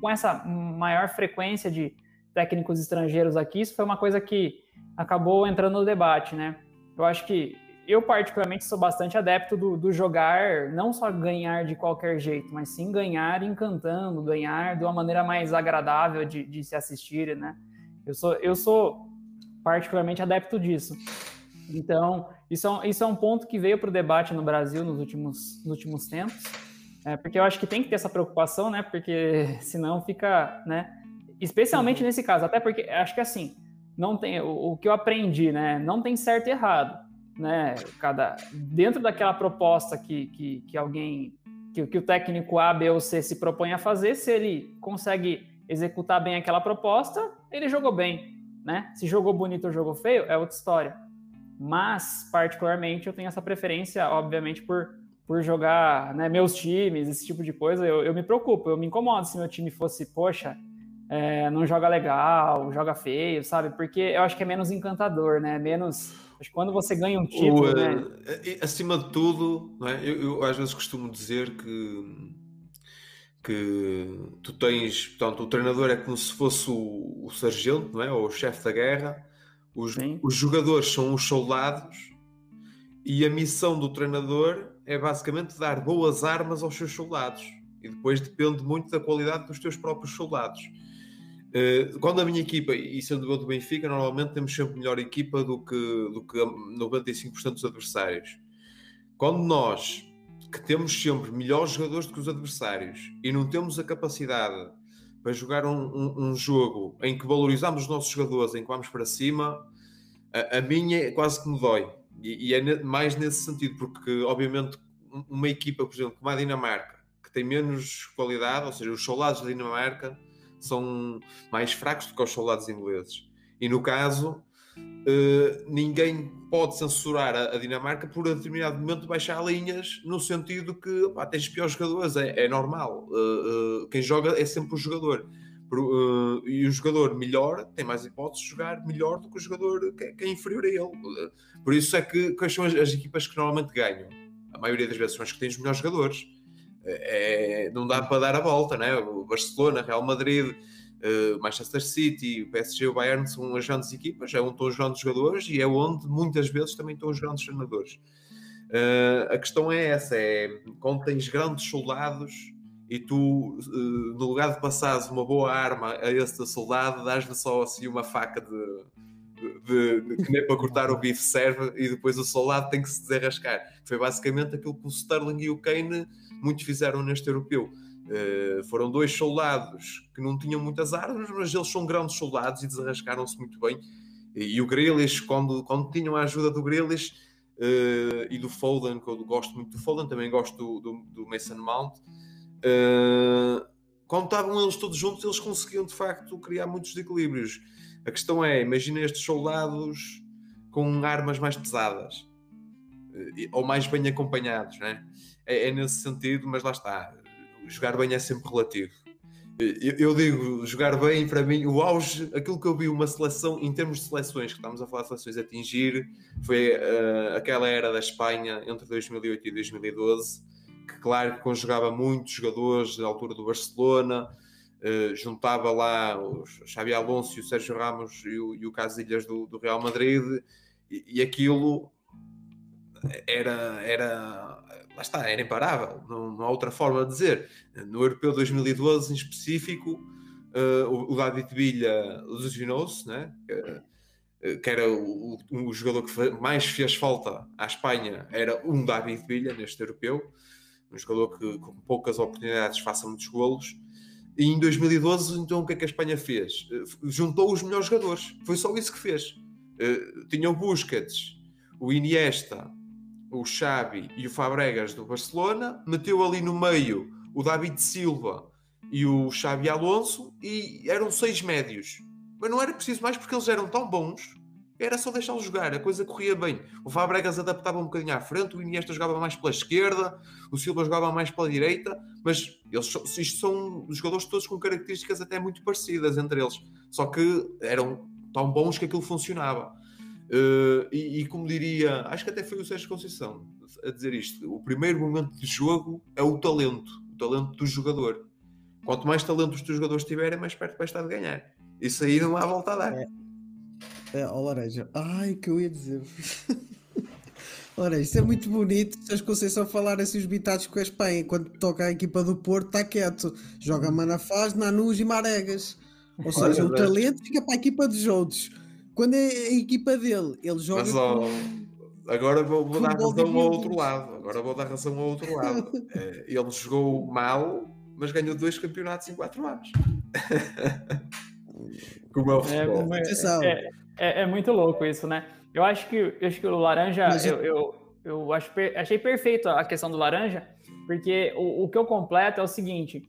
com essa maior frequência de técnicos estrangeiros aqui, isso foi uma coisa que acabou entrando no debate, né? Eu acho que eu particularmente sou bastante adepto do, do, jogar, não só ganhar de qualquer jeito, mas sim ganhar encantando, ganhar de uma maneira mais agradável de, de se assistir, né? Eu sou, eu sou particularmente adepto disso. Então, isso é um, isso é um ponto que veio para o debate no Brasil nos últimos, nos últimos tempos, é, porque eu acho que tem que ter essa preocupação, né? Porque <laughs> senão fica, né? Especialmente uhum. nesse caso, até porque acho que assim, não tem o, o que eu aprendi, né? Não tem certo e errado né? Cada dentro daquela proposta que, que, que alguém que, que o técnico A, B ou C se propõe a fazer, se ele consegue executar bem aquela proposta, ele jogou bem, né? Se jogou bonito ou jogou feio, é outra história. Mas, particularmente, eu tenho essa preferência, obviamente, por por jogar né, meus times, esse tipo de coisa, eu, eu me preocupo, eu me incomodo se meu time fosse, poxa, é, não joga legal, joga feio, sabe? Porque eu acho que é menos encantador, né? Menos. Acho que quando você ganha um título. O, né? Acima de tudo, é? eu, eu, às vezes costumo dizer que, que tu tens. Portanto, o treinador é como se fosse o, o sargento, não é? Ou o chefe da guerra. Os, os jogadores são os soldados e a missão do treinador é basicamente dar boas armas aos seus soldados. E depois depende muito da qualidade dos teus próprios soldados. Eh, quando a minha equipa, e sendo eu do Benfica, normalmente temos sempre melhor equipa do que, do que 95% dos adversários. Quando nós, que temos sempre melhores jogadores do que os adversários, e não temos a capacidade para jogar um, um, um jogo em que valorizamos os nossos jogadores, em que vamos para cima, a, a minha é quase que me dói. E, e é mais nesse sentido, porque obviamente uma equipa, por exemplo, como a Dinamarca, que tem menos qualidade, ou seja, os soldados da Dinamarca são mais fracos do que os soldados ingleses. E no caso, uh, ninguém pode censurar a, a, Dinamarca por a determinado momento baixar linhas, no sentido que pá, tens piores jogadores, é, é normal. Uh, uh, quem joga é sempre o jogador. Por, e o jogador melhor tem mais hipóteses de jogar melhor do que o jogador que, que é inferior a ele. por isso é que quais são as, as equipas que normalmente ganham? A maioria das vezes são as que têm os melhores jogadores é, não dá para dar a volta, né? Barcelona, Real Madrid, uh, Manchester City, o PSG o Bayern são as grandes equipas, é onde estão os grandes jogadores e é onde muitas vezes também estão os grandes treinadores. Uh, a questão é essa: é quando tens grandes soldados e tu, uh, no lugar de passares uma boa arma a esse soldado, dás-lhe só assim uma faca de, de, de, que nem para cortar o bife serve e depois o soldado tem que se desarrascar. Foi basicamente aquilo que o Sterling e o Kane muitos fizeram neste europeu. Uh, foram dois soldados que não tinham muitas armas, mas eles são grandes soldados e desarrascaram-se muito bem. E, e o Grealish, quando, quando tinham a ajuda do Grealish uh, e do Foden, que eu gosto muito do Foden, também gosto do, do, do Mason Mount, uh, quando estavam eles todos juntos, eles conseguiam de facto criar muitos equilíbrios. A questão é, imagina estes soldados com armas mais pesadas ou mais bem acompanhados, né? É, é nesse sentido, mas lá está, jogar bem é sempre relativo. Eu, eu, digo, jogar bem, para mim, o auge, aquilo que eu vi uma seleção, em termos de seleções, que estamos a falar de seleções a atingir, foi uh, aquela era da Espanha entre 2008 e 2012, que, claro, conjugava muitos jogadores da altura do Barcelona, uh, juntava lá o Xavi Alonso e o Sérgio Ramos e o, e o Casillas do, do Real Madrid, e, e aquilo era, era lá está, era imparável, não, não há outra forma de dizer. No Europeu 2012, em específico, uh, o, o David Villa lesionou-se, né? que, que era o, o, jogador que mais fez falta à Espanha, era um David Villa neste Europeu, um jogador que com poucas oportunidades faça muitos golos. E em 2012, então, o que é que a Espanha fez? Uh, juntou os melhores jogadores, foi só isso que fez. Uh, tinha o Busquets, o Iniesta, o Xavi e o Fabregas do Barcelona, meteu ali no meio o David Silva e o Xavi Alonso e eram seis médios. Mas não era preciso mais porque eles eram tão bons, era só deixá-los jogar, a coisa corria bem. O Fabregas adaptava um bocadinho à frente, o Iniesta jogava mais pela esquerda, o Silva jogava mais pela direita, mas eles, isto são jogadores todos com características até muito parecidas entre eles, só que eram tão bons que aquilo funcionava. Uh, e, e, como diria, acho que até foi o Sérgio Conceição a dizer isto: o primeiro momento de jogo é o talento, o talento do jogador. Quanto mais talento os teus jogadores tiverem, mais perto vai estar de ganhar. Isso aí não há volta a dar. É, é ó, Laranja, ai que eu ia dizer. <laughs> Ora, isso é muito bonito. Sérgio Conceição falar assim os bitados com a Espanha. Quando toca a equipa do Porto, está quieto. Joga Manafaz, Nanus e Maregas. Ou seja, Olha, o talento fica para a equipa dos outros quando é a equipa dele, ele joga. Mas, ó, com... agora vou, vou dar razão ao outro lado. Agora vou dar razão ao outro lado. é, <laughs> ele jogou mal, mas ganhou dois campeonatos em quatro anos. <laughs> como é o é, futebol. É, é, é, é, muito louco isso, né? Eu acho que, eu acho que o Laranja, eu, eu, eu acho, achei perfeito a questão do Laranja, porque o, o que eu completo é o seguinte: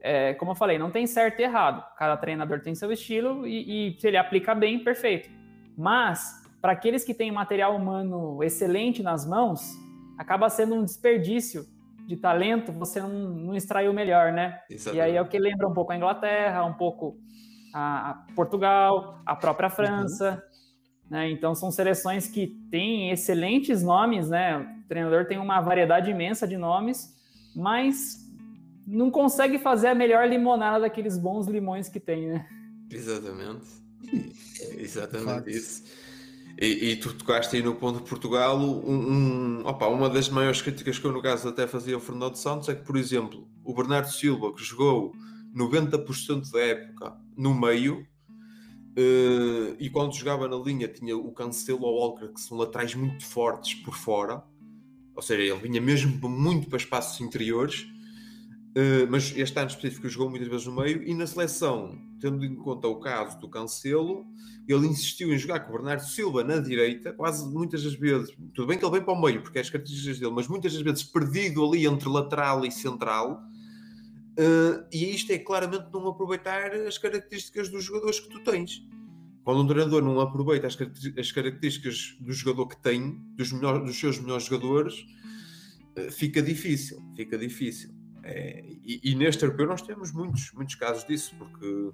é, como eu falei, não tem certo e errado. Cada treinador tem seu estilo e, e se ele aplica bem, perfeito. Mas, para aqueles que têm material humano excelente nas mãos, acaba sendo um desperdício de talento, você não, não extraiu melhor, né? Exatamente. E aí é o que lembra um pouco a Inglaterra, um pouco a, Portugal, a própria França. Uhum. Né? Então são seleções que têm excelentes nomes, né? O treinador tem uma variedade imensa de nomes, mas não consegue fazer a melhor limonada daqueles bons limões que tem, né? Exatamente. Exatamente isso. E, e, tu tocaste aí no ponto de Portugal. Um, um, opa, uma das maiores críticas que eu, no caso, até fazia ao Fernando Santos é que, por exemplo, o Bernardo Silva, que jogou 90% da época no meio, uh, e quando jogava na linha tinha o Cancelo ou o Walker, que são laterais muito fortes por fora, ou seja, ele vinha mesmo muito para espaços interiores. Uh, mas este ano específico jogou muitas vezes no meio e na seleção, tendo em conta o caso do Cancelo, ele insistiu em jogar com o Bernardo Silva na direita, quase muitas das vezes, tudo bem que ele vem para o meio, porque é as características dele, mas muitas das vezes perdido ali entre lateral e central. Uh, e isto é claramente não aproveitar as características dos jogadores que tu tens. Quando um treinador não aproveita as, as características do jogador que tem, dos, melhores, dos seus melhores jogadores, uh, fica difícil, fica difícil. É, e, e, neste europeu nós temos muitos, muitos casos disso, porque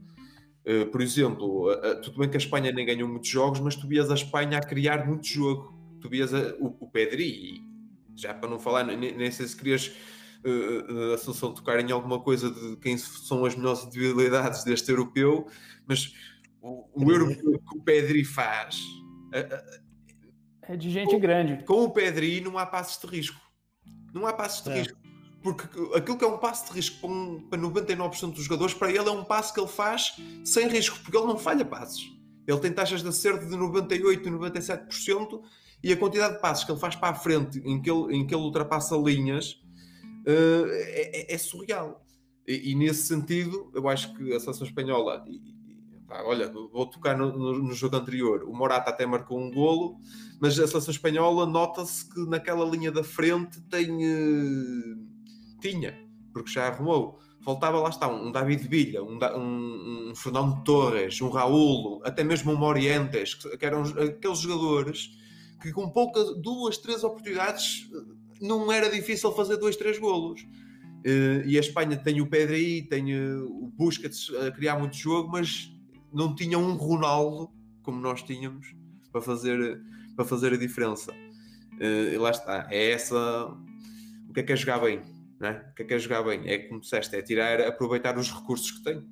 Uh, por exemplo, uh, tudo bem que a Espanha nem ganhou muitos jogos, mas tu vias a Espanha a criar muito jogo. Tu vias a, o, o Pedri, já para não falar, nem, nem sei se querias uh, a solução tocar em alguma coisa de quem são as melhores individualidades deste europeu, mas o, o europeu que o Pedri faz. é de gente com, grande. Com o Pedri não há passos de risco. Não há passos de é. risco porque aquilo que é um passo de risco para, um, para 99% dos jogadores, para ele é um passo que ele faz sem risco, porque ele não falha passos. Ele tem taxas de acerto de 98% e 97% e a quantidade de passos que ele faz para a frente, em que ele, em que ele ultrapassa linhas, uh, é, é, surreal. E, e, nesse sentido, eu acho que a seleção espanhola, e, olha, vou tocar no, no, no, jogo anterior, o Morata até marcou um golo, mas a seleção espanhola nota-se que naquela linha da frente tem. Uh, tinha, porque já arrumou. Faltava lá está um David Villa, um, um, um Fernando Torres, um Raul, até mesmo um Morientes, que, eram aqueles jogadores que com poucas, duas, três oportunidades não era difícil fazer dois, três golos. Uh, e a Espanha tem o Pedri, tem uh, o Busquets a criar muito jogo, mas não tinha um Ronaldo como nós tínhamos para fazer, para fazer a diferença. Uh, e lá está, é essa o que é que é jogar bem né? O que é que é jogar bem? É como disseste, é tirar, aproveitar os recursos que tem.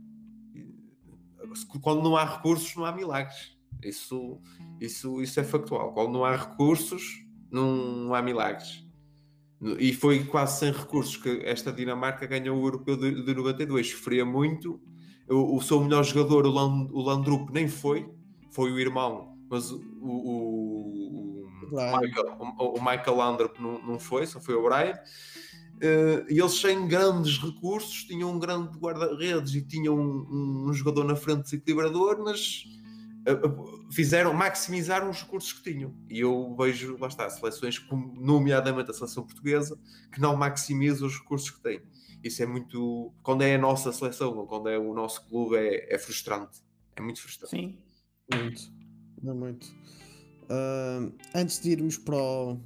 Quando não há recursos, não há milagres. Isso, isso, isso é factual. Quando não há recursos, não, há milagres. E foi quase sem recursos que esta Dinamarca ganhou o Europeu de, de 92. Sofria muito. O, o seu melhor jogador, o, Land, o Landrup, nem foi. Foi o irmão, mas o, o, o, Michael, o, o Michael Landrup não, não foi, só foi o Brian. Uh, e eles sem grandes recursos tinham um grande guarda-redes e tinham um, um, jogador na frente desequilibrador, mas uh, uh, fizeram, maximizaram os recursos que tinham. E eu vejo, lá está, seleções, como, nomeadamente a seleção portuguesa, que não maximiza os recursos que tem. Isso é muito. Quando é a nossa seleção ou quando é o nosso clube, é, é frustrante. É muito frustrante. Sim. Muito. Não muito. antes de irmos para o,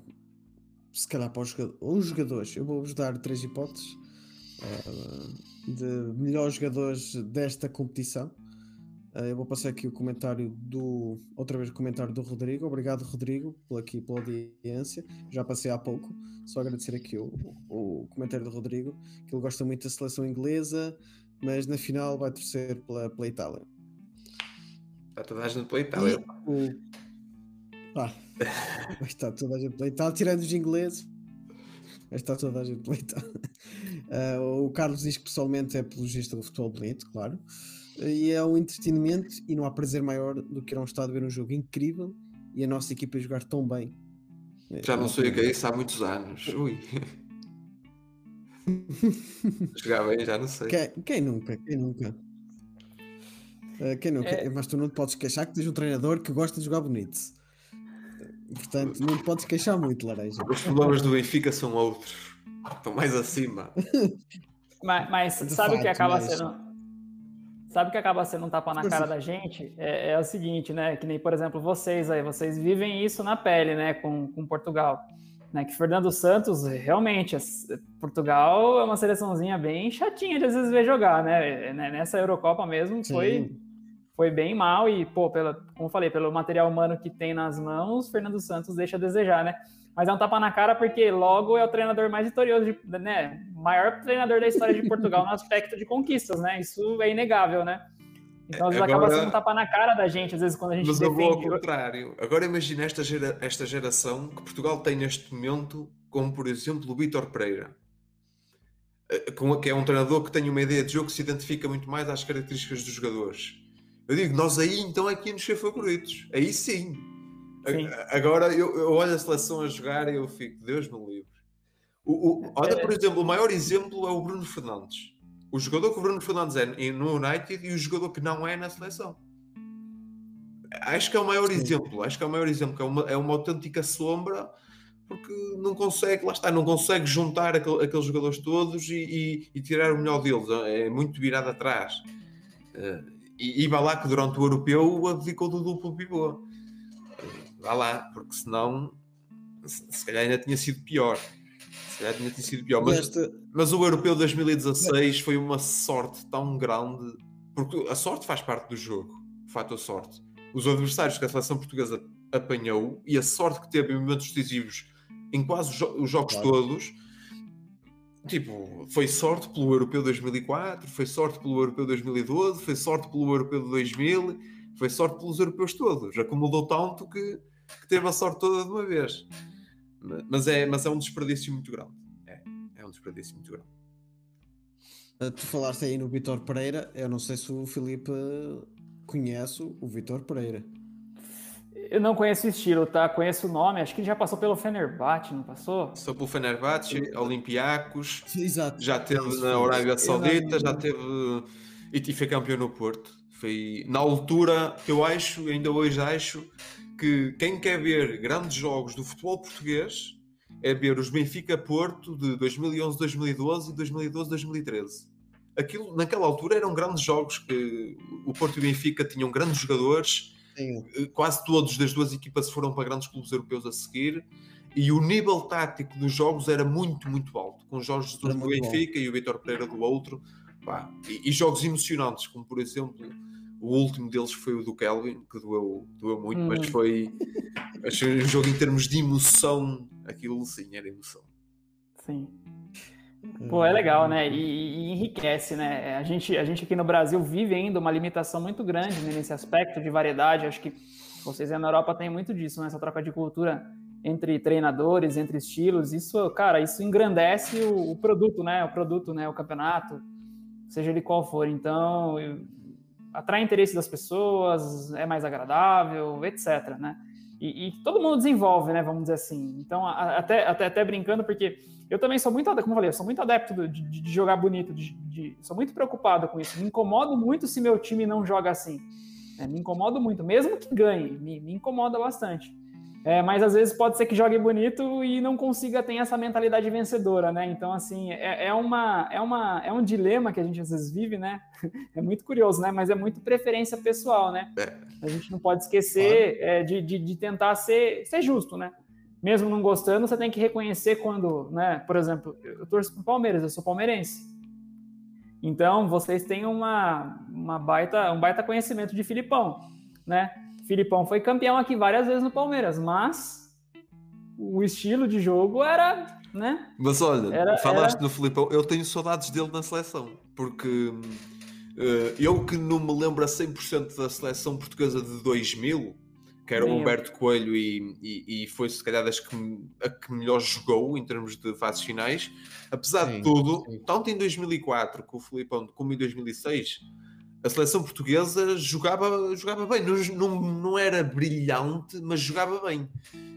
se calhar para os, os jogadores, eu vou-vos dar três hipóteses uh, de melhores jogadores desta competição. Uh, eu vou passar aqui o comentário do. Outra vez o comentário do Rodrigo. Obrigado, Rodrigo, por aqui, pela audiência. Já passei há pouco. Só agradecer aqui o, o comentário do Rodrigo, que ele gosta muito da seleção inglesa, mas na final vai torcer pela, pela Itália. Está toda a gente pela Itália. E, o, pá, está toda a gente pleitado, tirando os ingleses. Está toda a gente pleitado. Uh, o Carlos diz que pessoalmente é apologista do futebol bonito, claro. E é um entretenimento e não há prazer maior do que ir a um estado ver um jogo incrível e a nossa equipa jogar tão bem. Já não sei o que é isso há muitos anos. <laughs> Ui. jogar bem, já não sei. Quem, quem nunca? Quem nunca? Uh, quem nunca? É... Mas tu não te podes queixar que tens um treinador que gosta de jogar bonito. Portanto, não podes queixar muito, Laranja. Os problemas do Benfica são outros. Estão mais acima. <laughs> mas, mas sabe o que acaba mas... sendo. Sabe o que acaba sendo um tapa na cara da gente? É, é, o seguinte, né? Que nem, por exemplo, vocês aí, vocês vivem isso na pele, né? Com, com Portugal. Né, que Fernando Santos, realmente, Portugal é uma seleçãozinha bem chatinha de às vezes ver jogar, né? né nessa Eurocopa mesmo foi, foi bem mal e, pô, pela, como eu falei, pelo material humano que tem nas mãos, Fernando Santos deixa a desejar, né? Mas é um tapa na cara porque logo é o treinador mais vitorioso, de, né? Maior treinador da história de Portugal no aspecto de conquistas, né? Isso é inegável, né? Então, às vezes, Agora, acaba sendo um tapa na cara da gente, às vezes, quando a gente Mas defende... eu vou ao contrário. Agora imagina esta, gera, esta geração que Portugal tem neste momento, como, por exemplo, o Vítor Pereira. Eh, que é um treinador que tem uma ideia de jogo que se identifica muito mais às características dos jogadores. Eu digo, nós aí então é que íamos ser favoritos. Aí sim. sim. Agora eu, eu, olho a seleção a jogar e eu fico, Deus me livre. O, o, olha, por exemplo, o maior exemplo é o Bruno Fernandes o jogador que o Bruno Fernandes é no United e o jogador que não é na seleção. Acho que é o maior Sim. exemplo, acho que é o maior exemplo, que é uma, é uma autêntica sombra porque não consegue, lá está, não consegue juntar aquel, aqueles jogadores todos e, e, e, tirar o melhor deles, é muito virado atrás. Uh, e, e vai lá que durante o europeu abdicou do duplo pivô. Vá lá, porque senão se, se calhar ainda tinha sido pior. Se calhar tinha sido pior. Mas, mas o Europeu 2016 foi uma sorte tão grande. Porque a sorte faz parte do jogo. O fator sorte. Os adversários que a seleção portuguesa apanhou e a sorte que teve em momentos decisivos em quase os jogos claro. todos. Tipo, foi sorte pelo Europeu 2004, foi sorte pelo Europeu 2012, foi sorte pelo Europeu de 2000, foi sorte pelos europeus todos. Acumulou tanto que, que teve a sorte toda de uma vez. Mas é, mas é um desperdício muito grande. É, é um desperdício muito grande. Ah, tu falaste aí no Vitor Pereira, eu não sei se o Filipe conhece o Vitor Pereira. Eu não conheço o estilo, tá? Conheço o nome, acho que ele já passou pelo Fenerbahçe, não passou? Passou pelo Fenerbahçe, Olympiacos, Exato. já teve na Arábia Saudita, já teve e foi campeão no Porto. Foi na altura, eu acho, ainda hoje acho, que quem quer ver grandes jogos do futebol português é ver os Benfica Porto de 2011, 2012 e 2012, 2013. Aquilo, naquela altura eram grandes jogos que o Porto e o Benfica tinham grandes jogadores, Sim. Eh, quase todos das duas equipas foram para grandes clubes europeus a seguir e o nível tático dos jogos era muito, muito alto, com Jorge Jesus do Benfica bom. e o Vitor Pereira do outro, pá, e, e jogos emocionantes, como por exemplo o último deles foi o do Kelvin, que doeu, doeu muito, hum. mas foi achei um jogo em termos de emoção, aquilo sim era emoção. Sim. Pô, é legal, né? E, e, enriquece, né? A gente, a gente aqui no Brasil vive ainda uma limitação muito grande nesse aspecto de variedade. Acho que vocês na Europa têm muito disso, né? Essa troca de cultura entre treinadores, entre estilos. Isso, cara, isso engrandece o, o produto, né? O produto, né? O campeonato, seja ele qual for. Então, eu, atrai interesse das pessoas, é mais agradável, etc. Né? E, e, todo mundo desenvolve, né? Vamos dizer assim. Então, até, até, até brincando, porque eu também sou muito, como eu falei, eu sou muito adepto de, de jogar bonito, de, de, sou muito preocupado com isso. Me incomodo muito se meu time não joga assim. É, me incomodo muito, mesmo que ganhe, me, me incomoda bastante. É, mas às vezes pode ser que jogue bonito e não consiga ter essa mentalidade vencedora, né? Então, assim, é, é, uma, é, uma, é um dilema que a gente às vezes vive, né? <laughs> É muito curioso, né? Mas é muito preferência pessoal, né? É. A gente não pode esquecer é, de, de, de, tentar ser, ser justo, né? Mesmo não gostando, você tem que reconhecer quando, né? Por exemplo, eu torço pro Palmeiras, eu sou palmeirense. Então, vocês têm uma, uma baita, um baita conhecimento de Filipão, né? Filipão foi campeão aqui várias vezes no Palmeiras, mas o estilo de jogo era, né? Mas olha, era, falaste era... do Filipão, eu tenho saudades dele na seleção, porque uh, eu que não me lembro a 100% da seleção portuguesa de 2000, que era o Humberto Coelho e, e, e, foi se calhar das que, a que melhor jogou em termos de fases finais, apesar sim, de tudo, sim. tanto em 2004 com o Filipão como em 2006 a seleção portuguesa jogava, jogava bem, não, não, não era brilhante, mas jogava bem.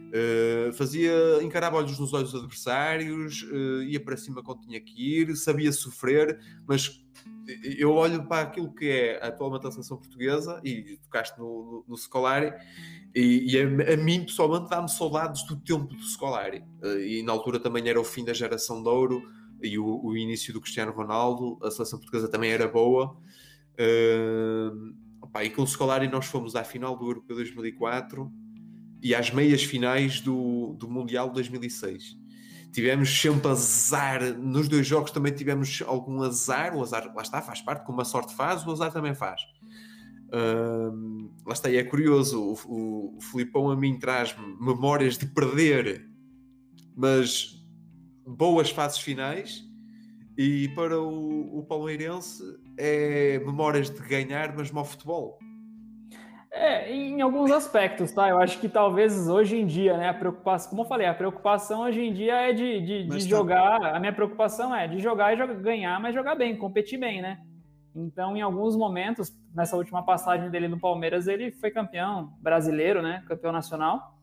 Uh, fazia, encarava olhos nos olhos dos adversários, uh, ia para cima quando tinha que ir, sabia sofrer, mas eu olho para aquilo que é atualmente a seleção portuguesa e tocaste no, no, no Scolari e, e a, a, mim pessoalmente dá-me saudades do tempo do Scolari. Uh, e na altura também era o fim da geração de ouro e o, o início do Cristiano Ronaldo, a seleção portuguesa também era boa Uh, opa, e com o Scolari nós fomos à final do Europeu 2004 e às meias finais do, do Mundial de 2006. Tivemos sempre azar, nos dois jogos também tivemos algum azar, o azar, lá está, faz parte, como a sorte faz, o azar também faz. Uh, lá está, e é curioso, o, o, Filipão a mim traz-me memórias de perder, mas boas fases finais, e para o, o Palmeirense é memórias de ganhar, mas mau futebol. É, em alguns aspectos, tá? Eu acho que talvez hoje em dia, né, a preocupação, como eu falei, a preocupação hoje em dia é de, de, de tá... jogar, a minha preocupação é de jogar e jogar, ganhar, mas jogar bem, competir bem, né? Então, em alguns momentos, nessa última passagem dele no Palmeiras, ele foi campeão brasileiro, né? Campeão nacional.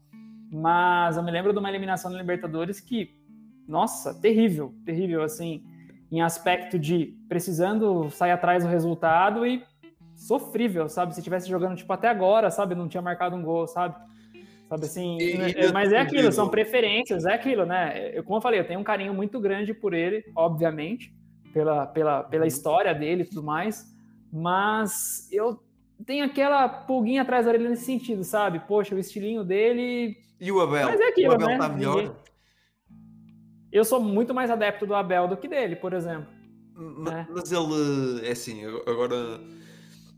Mas eu me lembro de uma eliminação na Libertadores que, nossa, terrível, terrível, assim, em aspecto de precisando sair atrás do resultado e sofrível, sabe? Se tivesse jogando, tipo, até agora, sabe? Não tinha marcado um gol, sabe? Sabe assim, e, é, mas é aquilo, são preferências, é aquilo, né? Eu, como eu falei, eu tenho um carinho muito grande por ele, obviamente, pela, pela, pela uhum. história dele e tudo mais, mas eu tenho aquela pulguinha atrás da orelha nesse sentido, sabe? Poxa, o estilinho dele. E o Abel? Mas é aquilo, o Abel né? tá melhor. Ninguém... Eu sou muito mais adepto do Abel do que dele, por exemplo. Mas, é. mas ele, é assim, agora.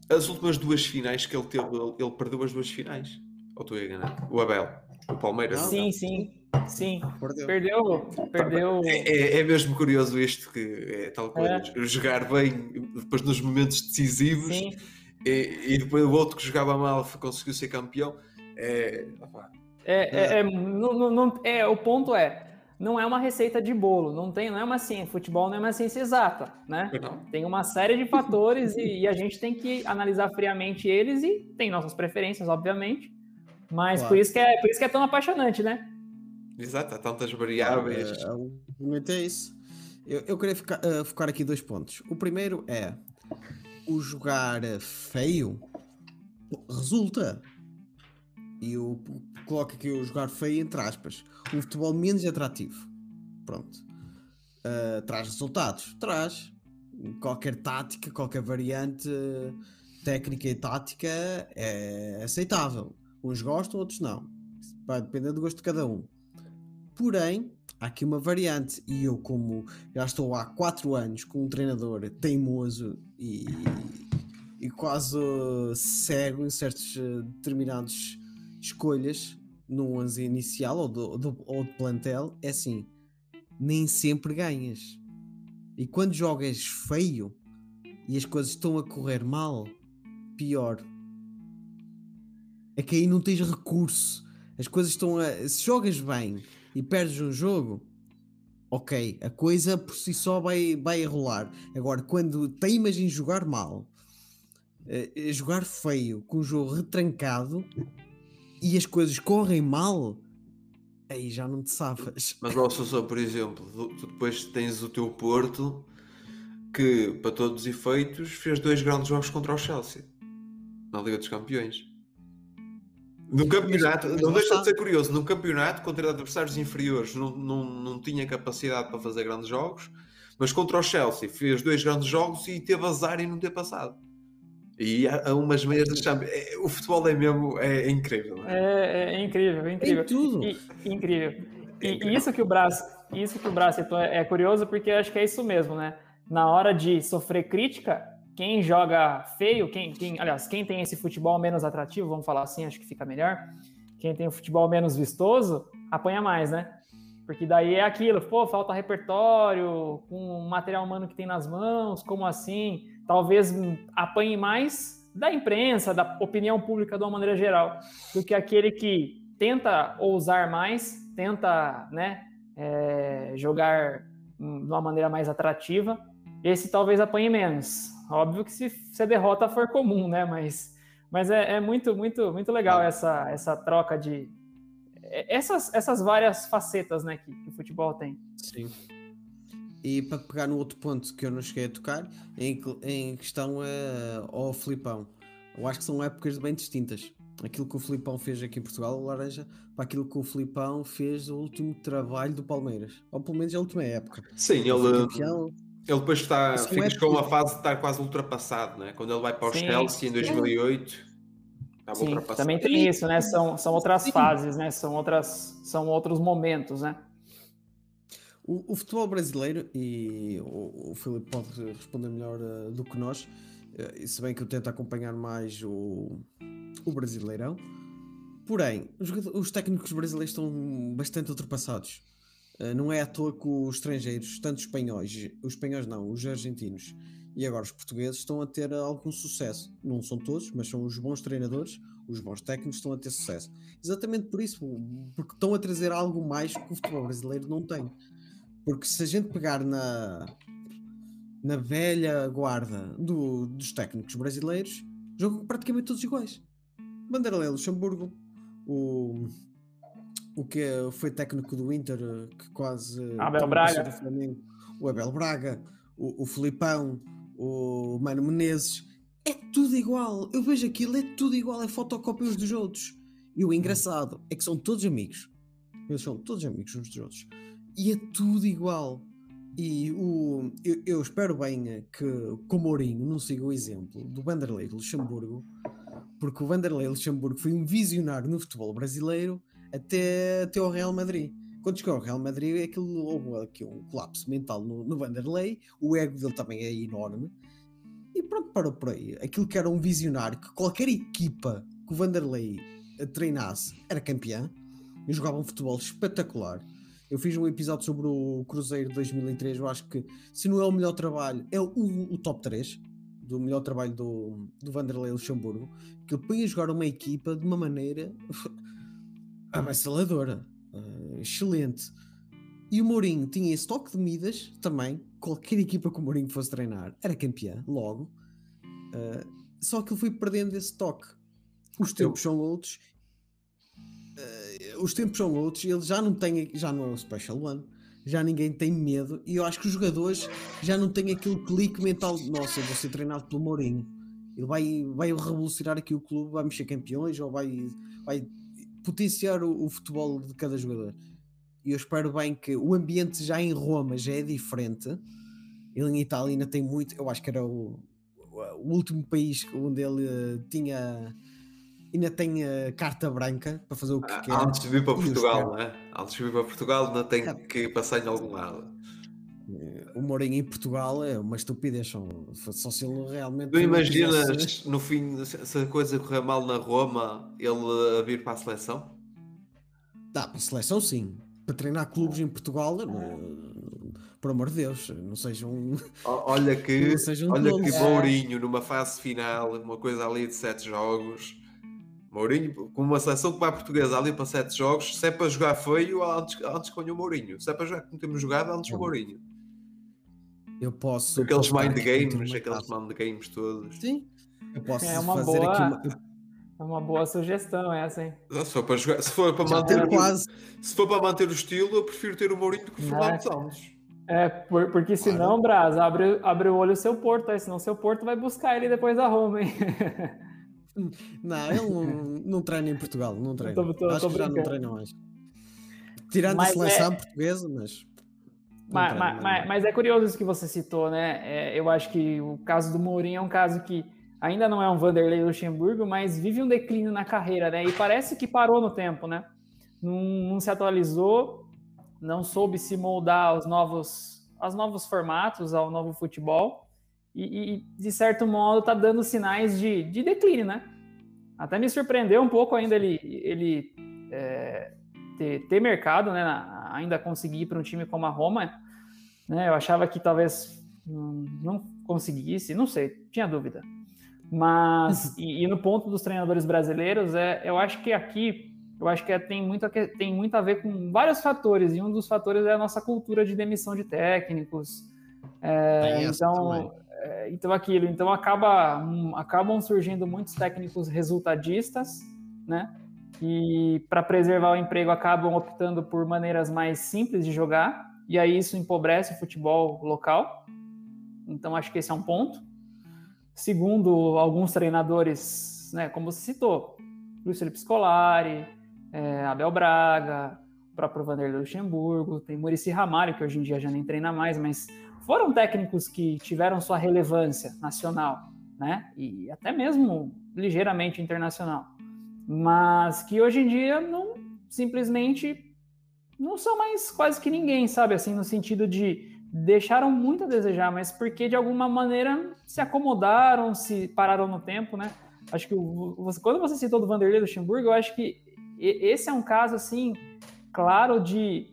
As últimas duas finais que ele teve, ele, perdeu as duas finais. Ou estou a enganar? O Abel, o Palmeiras. Sim, sim. Sim, perdeu. Perdeu. perdeu. É, é, é, mesmo curioso isto que é tal coisa. É. Jogar bem depois nos momentos decisivos e, e, depois o outro que jogava mal conseguiu ser campeão. É, é, é, é, não, não, é, o ponto é, não é uma receita de bolo, não tem, não é uma ciência, futebol não é uma ciência exata, né? Tem uma série de fatores e, e, a gente tem que analisar friamente eles e tem nossas preferências, obviamente, mas claro. por isso que é por isso que é tão apaixonante, né? Exato, há tantas variáveis. É, é isso. Eu, eu queria ficar, uh, focar aqui dois pontos. O primeiro é o jogar feio resulta. E eu coloco aqui o jogar feio entre aspas. Um futebol menos atrativo. Pronto. Uh, traz resultados? Traz. Qualquer tática, qualquer variante técnica e tática é aceitável. Uns gostam, outros não. Vai depender do gosto de cada um. Porém, há aqui uma variante e eu, como já estou há 4 anos com um treinador teimoso e, e quase cego em certas eh, determinadas escolhas no 11 inicial ou do, do, ou de plantel, é assim, nem sempre ganhas. E quando jogas feio e as coisas estão a correr mal, pior. É que aí não tens recurso. As coisas estão a. Se jogas bem e perdes um jogo, ok, a coisa por si só vai, vai rolar. Agora, quando teimas em jogar mal, uh, jogar feio, com o jogo retrancado e as coisas correm mal, aí já não te safas. Mas, ó, Sousa, por exemplo, tu depois tens o teu Porto que, para todos os efeitos, fez dois grandes jogos contra o Chelsea na Liga dos Campeões. No campeonato, não deixa de ser curioso, num campeonato contra adversários inferiores não, não, não tinha capacidade para fazer grandes jogos, mas contra o Chelsea fez dois grandes jogos e teve azar em não ter passado. E há umas meias de Champions. É, o futebol é mesmo é, é incrível. É? é? Incrível, é incrível. tudo. E, incrível. E, e, isso que o Braço, isso que o Braço é, é curioso porque acho que é isso mesmo, né? Na hora de sofrer crítica, quem joga feio, quem, quem, aliás, quem tem esse futebol menos atrativo, vamos falar assim, acho que fica melhor. Quem tem o futebol menos vistoso, apanha mais, né? Porque daí é aquilo, pô, falta repertório, com o material humano que tem nas mãos, como assim? Talvez apanhe mais da imprensa, da opinião pública de uma maneira geral, do que aquele que tenta ousar mais, tenta, né, é, jogar de uma maneira mais atrativa. Esse talvez apanhe menos. Óbvio que se, se a derrota for comum, né? Mas, mas é, é muito, muito, muito legal essa, essa troca de. É, essas, essas várias facetas né, que, que o futebol tem. Sim. E para pegar no outro ponto que eu não cheguei a tocar, em, em questão é, ao Filipão. Eu acho que são épocas bem distintas. Aquilo que o Filipão fez aqui em Portugal, o Laranja, para aquilo que o Filipão fez o último trabalho do Palmeiras. Ou pelo menos a última época. Sim, ele. Campeão, ele depois está, fica é com uma fase de estar quase ultrapassado, né? quando ele vai para o Chelsea em 2008. Sim, também tem isso, né? São, são outras Sim. fases, né? São, outras, são outros momentos, né? O, o futebol brasileiro, e o, o Filipe pode responder melhor uh, do que nós, uh, se bem que eu tento acompanhar mais o, o Brasileirão, porém, os, os técnicos brasileiros estão bastante ultrapassados. Uh, não é à toa que os estrangeiros, tanto os espanhóis, os espanhóis não, os argentinos e agora os portugueses estão a ter algum sucesso. Não são todos, mas são os bons treinadores, os bons técnicos estão a ter sucesso. Exatamente por isso, porque estão a trazer algo mais que o futebol brasileiro não tem. Porque se a gente pegar na, na velha guarda do, dos técnicos brasileiros, jogam praticamente todos iguais. Vanderlei Luxemburgo, o, o que foi técnico do Inter, que quase. Abel Braga. Flamengo, o Abel Braga, o, o Filipão, o Mano Menezes, é tudo igual. Eu vejo aquilo, é tudo igual, é fotocópias dos outros. E o engraçado é que são todos amigos. Eles são todos amigos uns dos outros. E é tudo igual. E o, eu, eu espero bem que, que o Mourinho não siga o exemplo do Vanderlei Luxemburgo, porque o Vanderlei Luxemburgo foi um visionário no futebol brasileiro até, até ao Real Madrid. Quando chegou ao Real Madrid, aquilo, houve aqui um colapso mental no, no Vanderlei, o ego dele também é enorme, e pronto, parou por aí. Aquilo que era um visionário, que qualquer equipa que o Vanderlei treinasse era campeã, e jogava um futebol espetacular. Eu fiz um episódio sobre o Cruzeiro de 2003, eu acho que se não é o melhor trabalho, é o, o top 3 do melhor trabalho do, do Vanderlei Luxemburgo, que ele põe a jogar uma equipa de uma maneira <laughs> avassaladora. Uh, excelente. E o Mourinho tinha esse toque de Midas também. Qualquer equipa que o Mourinho fosse treinar era campeã, logo. Uh, só que ele foi perdendo esse toque. Os tempos são outros. Os tempos são outros. Ele já não tem, já não é o Special One. Já ninguém tem medo. E eu acho que os jogadores já não têm aquele clique mental de nossa, vou ser treinado pelo Mourinho. Ele vai, vai revolucionar aqui o clube, vai mexer campeões ou vai, vai potenciar o, o, futebol de cada jogador. E eu espero bem que o ambiente já em Roma já é diferente. Ele em Itália ainda tem muito. Eu acho que era o, o último país onde ele uh, tinha. Ainda tem a carta branca para fazer o que ah, quer. Antes de vir para Portugal, não é? Antes de vir para Portugal, ainda tem é. que passar em algum lado. O Mourinho em Portugal é uma estupidez, só, só se ele realmente. Tu imaginas no fim, se a coisa correr mal na Roma, ele a vir para a seleção? Dá, para a seleção sim. Para treinar clubes em Portugal, por amor de Deus, não sejam. <laughs> Olha que, olha que Mourinho numa fase final, uma coisa ali de sete jogos. Mourinho, com uma seleção que vai portuguesa ali para sete jogos, se é para jogar feio, antes, antes que o Mourinho. Se é para jogar como temos jogado, antes o Mourinho. Eu posso. Aqueles mind games, aqueles mind games todos. Sim. Eu posso é uma fazer boa, aqui uma. É uma boa sugestão essa, hein? Se for para, jogar, se for para manter o, quase. se for para manter o estilo, eu prefiro ter o Mourinho do que o Fernando Santos. É, por, porque senão, claro. Braz, abre, abre o olho o seu Porto, aí senão seu Porto vai buscar ele depois da Roma, hein? <laughs> Não, ele não, não treina em Portugal, não treina. Tô, tô, Acho tô que já não treina mais. Tirando mas a seleção é... portuguesa, mas mas, mas, mas, mas, é curioso isso que você citou, né? É, eu acho que o caso do Mourinho é um caso que ainda não é um Vanderlei Luxemburgo, mas vive um declínio na carreira, né? E parece que parou no tempo, né? Não, não se atualizou, não soube se moldar aos novos, aos novos formatos, ao novo futebol. E, e de certo modo, está dando sinais de, de declínio, né? Até me surpreendeu um pouco ainda ele, ele é, ter, ter mercado, né? ainda conseguir ir para um time como a Roma, né? Eu achava que talvez não conseguisse, não sei, tinha dúvida. Mas e, e, no ponto dos treinadores brasileiros, é, eu acho que aqui eu acho que é, tem, muito, tem muito a ver com vários fatores, e um dos fatores é a nossa cultura de demissão de técnicos. É, então, é, então aquilo, então acaba, um, acabam surgindo muitos técnicos resultadistas, né? que, para preservar o emprego, acabam optando por maneiras mais simples de jogar, e aí isso empobrece o futebol local. Então, acho que esse é um ponto. Segundo, alguns treinadores, né, como você citou, Luiz Felipe Scolari, é, Abel Braga, o próprio Vanderlei Luxemburgo, tem Murici Ramalho, que hoje em dia já nem treina mais, mas foram técnicos que tiveram sua relevância nacional, né, e até mesmo ligeiramente internacional. mas que hoje em dia não simplesmente não são mais quase que ninguém, sabe? Assim, no sentido de deixaram muito a desejar, mas porque de alguma maneira se acomodaram, se pararam no tempo, né? Acho que você, quando você citou do Vanderlei Luxemburgo, eu acho que esse é um caso assim claro de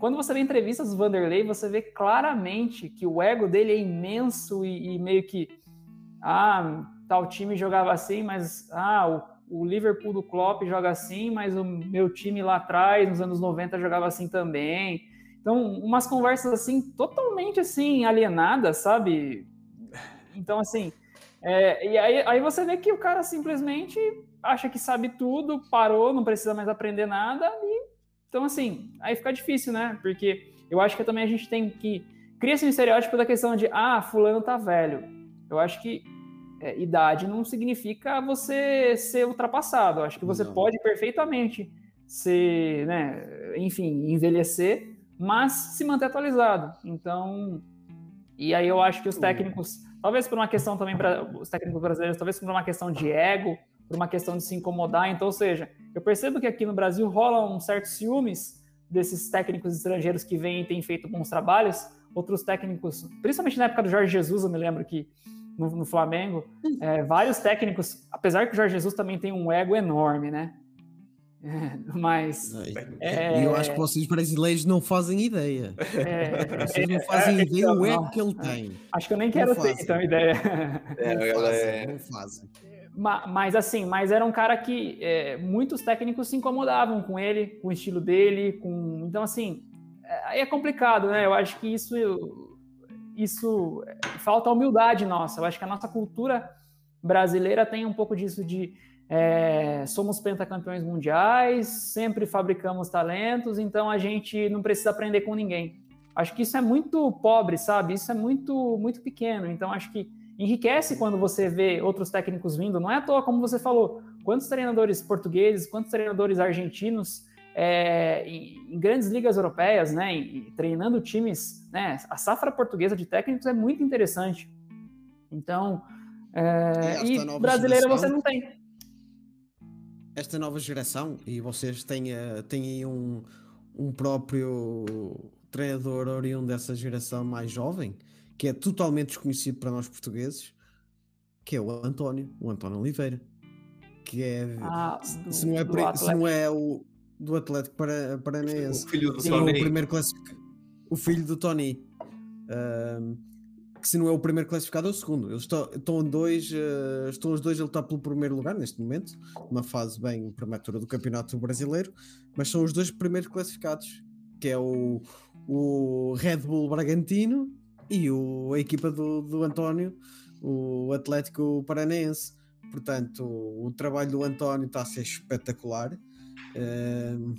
quando você vê entrevistas do Vanderlei, você vê claramente que o ego dele é imenso e, e meio que ah, tal time jogava assim, mas ah, o, o Liverpool do Klopp joga assim, mas o meu time lá atrás, nos anos 90, jogava assim também. Então, umas conversas assim, totalmente assim, alienadas, sabe? Então, assim, é, e aí, aí você vê que o cara simplesmente acha que sabe tudo, parou, não precisa mais aprender nada, e então, assim, aí fica difícil, né? Porque eu acho que também a gente tem que. Cria-se um estereótipo da questão de, ah, fulano tá velho. Eu acho que é, idade não significa você ser ultrapassado. Eu acho que você não. pode perfeitamente ser, né, enfim, envelhecer, mas se manter atualizado. Então, e aí eu acho que os técnicos, talvez por uma questão também para os técnicos brasileiros, talvez por uma questão de ego, por uma questão de se incomodar. Então, ou seja, eu percebo que aqui no Brasil rola um certo ciúmes desses técnicos estrangeiros que vêm e têm feito bons trabalhos. Outros técnicos, principalmente na época do Jorge Jesus, eu me lembro que no, no Flamengo, é, <laughs> vários técnicos, apesar que o Jorge Jesus também tem um ego enorme, né? <laughs> É, mas. É, eu acho que vocês brasileiros não fazem ideia. É, <laughs> vocês não fazem ideia o ego que ele tem. Acho que eu nem quero ter então ideia. Não fazem, não fazem. Mas assim, mas era um cara que é, muitos técnicos se incomodavam com ele, com o estilo dele, com então assim, é, aí é, complicado, né? Eu acho que isso isso falta humildade nossa. Eu acho que a nossa cultura brasileira tem um pouco disso de é, somos pentacampeões mundiais, sempre fabricamos talentos, então a gente não precisa aprender com ninguém. Acho que isso é muito pobre, sabe? Isso é muito muito pequeno. Então acho que enriquece quando você vê outros técnicos vindo. Não é à toa, como você falou, quantos treinadores portugueses, quantos treinadores argentinos é, em, em, grandes ligas europeias, né, em, treinando times, né, a safra portuguesa de técnicos é muito interessante. Então, é, e, e brasileira você não tem esta nova geração, e vocês têm, uh, têm aí um, um próprio treinador oriundo dessa geração mais jovem, que é totalmente desconhecido para nós portugueses, que é o António, o António Oliveira. Que é. Ah, do, se, não é se não é o do Atlético para, Paranaense. O filho do Tony. O, primeiro classific... o filho do Tony. Uh, que se não é o primeiro classificado é o segundo. Eles estão, estão, dois, uh, estão os dois a lutar pelo primeiro lugar neste momento, uma fase bem prematura do Campeonato Brasileiro, mas são os dois primeiros classificados, que é o, o Red Bull Bragantino e o, a equipa do, do António, o Atlético Paranaense. Portanto, o trabalho do António está a ser espetacular. Uh,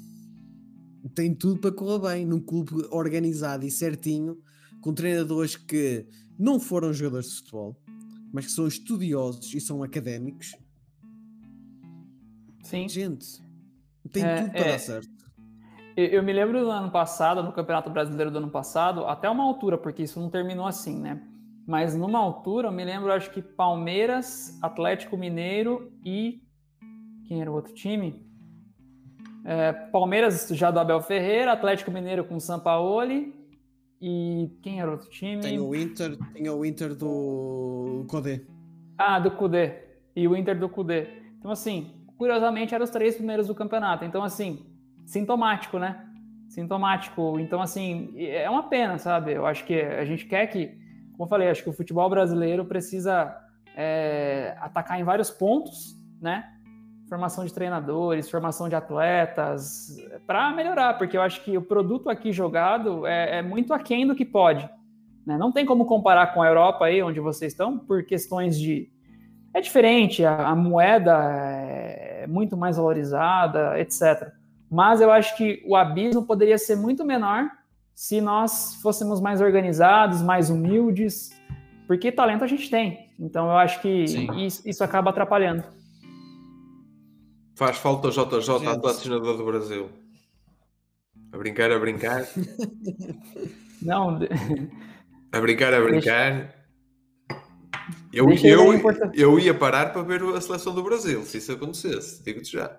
tem tudo para correr bem num clube organizado e certinho, com treinadores que não foram jogadores de futebol, mas que são estudiosos e são académicos. Sim. Gente, tem é, tudo para é, dar certo. Eu me lembro do ano passado, no Campeonato Brasileiro do ano passado, até uma altura, porque isso não terminou assim, né? Mas numa altura, eu me lembro, acho que Palmeiras, Atlético Mineiro e. Quem era o outro time? É, Palmeiras já do Abel Ferreira, Atlético Mineiro com Sampaoli e quem era o outro time? Tem o Inter, tem o Inter do Cudê. Ah, do Cudê. E o Inter do Cudê. Então, assim, curiosamente, eram os três primeiros do campeonato. Então, assim, sintomático, né? Sintomático. Então, assim, é uma pena, sabe? Eu acho que a gente quer que, como eu falei, acho que o futebol brasileiro precisa é, atacar em vários pontos, né? formação de treinadores, formação de atletas, para melhorar, porque eu acho que o produto aqui jogado é, é muito aquém do que pode. Né? Não tem como comparar com a Europa aí, onde vocês estão, por questões de. É diferente, a, a moeda é muito mais valorizada, etc. Mas eu acho que o abismo poderia ser muito menor se nós fôssemos mais organizados, mais humildes, porque talento a gente tem. Então eu acho que isso, isso acaba atrapalhando. Faz falta o JJ, a patrocinador do Brasil. A brincar, a brincar. <laughs> Não. A brincar, a brincar. Eu, Deixa eu, Porto- eu ia parar para ver a seleção do Brasil, se isso acontecesse, digo-te já.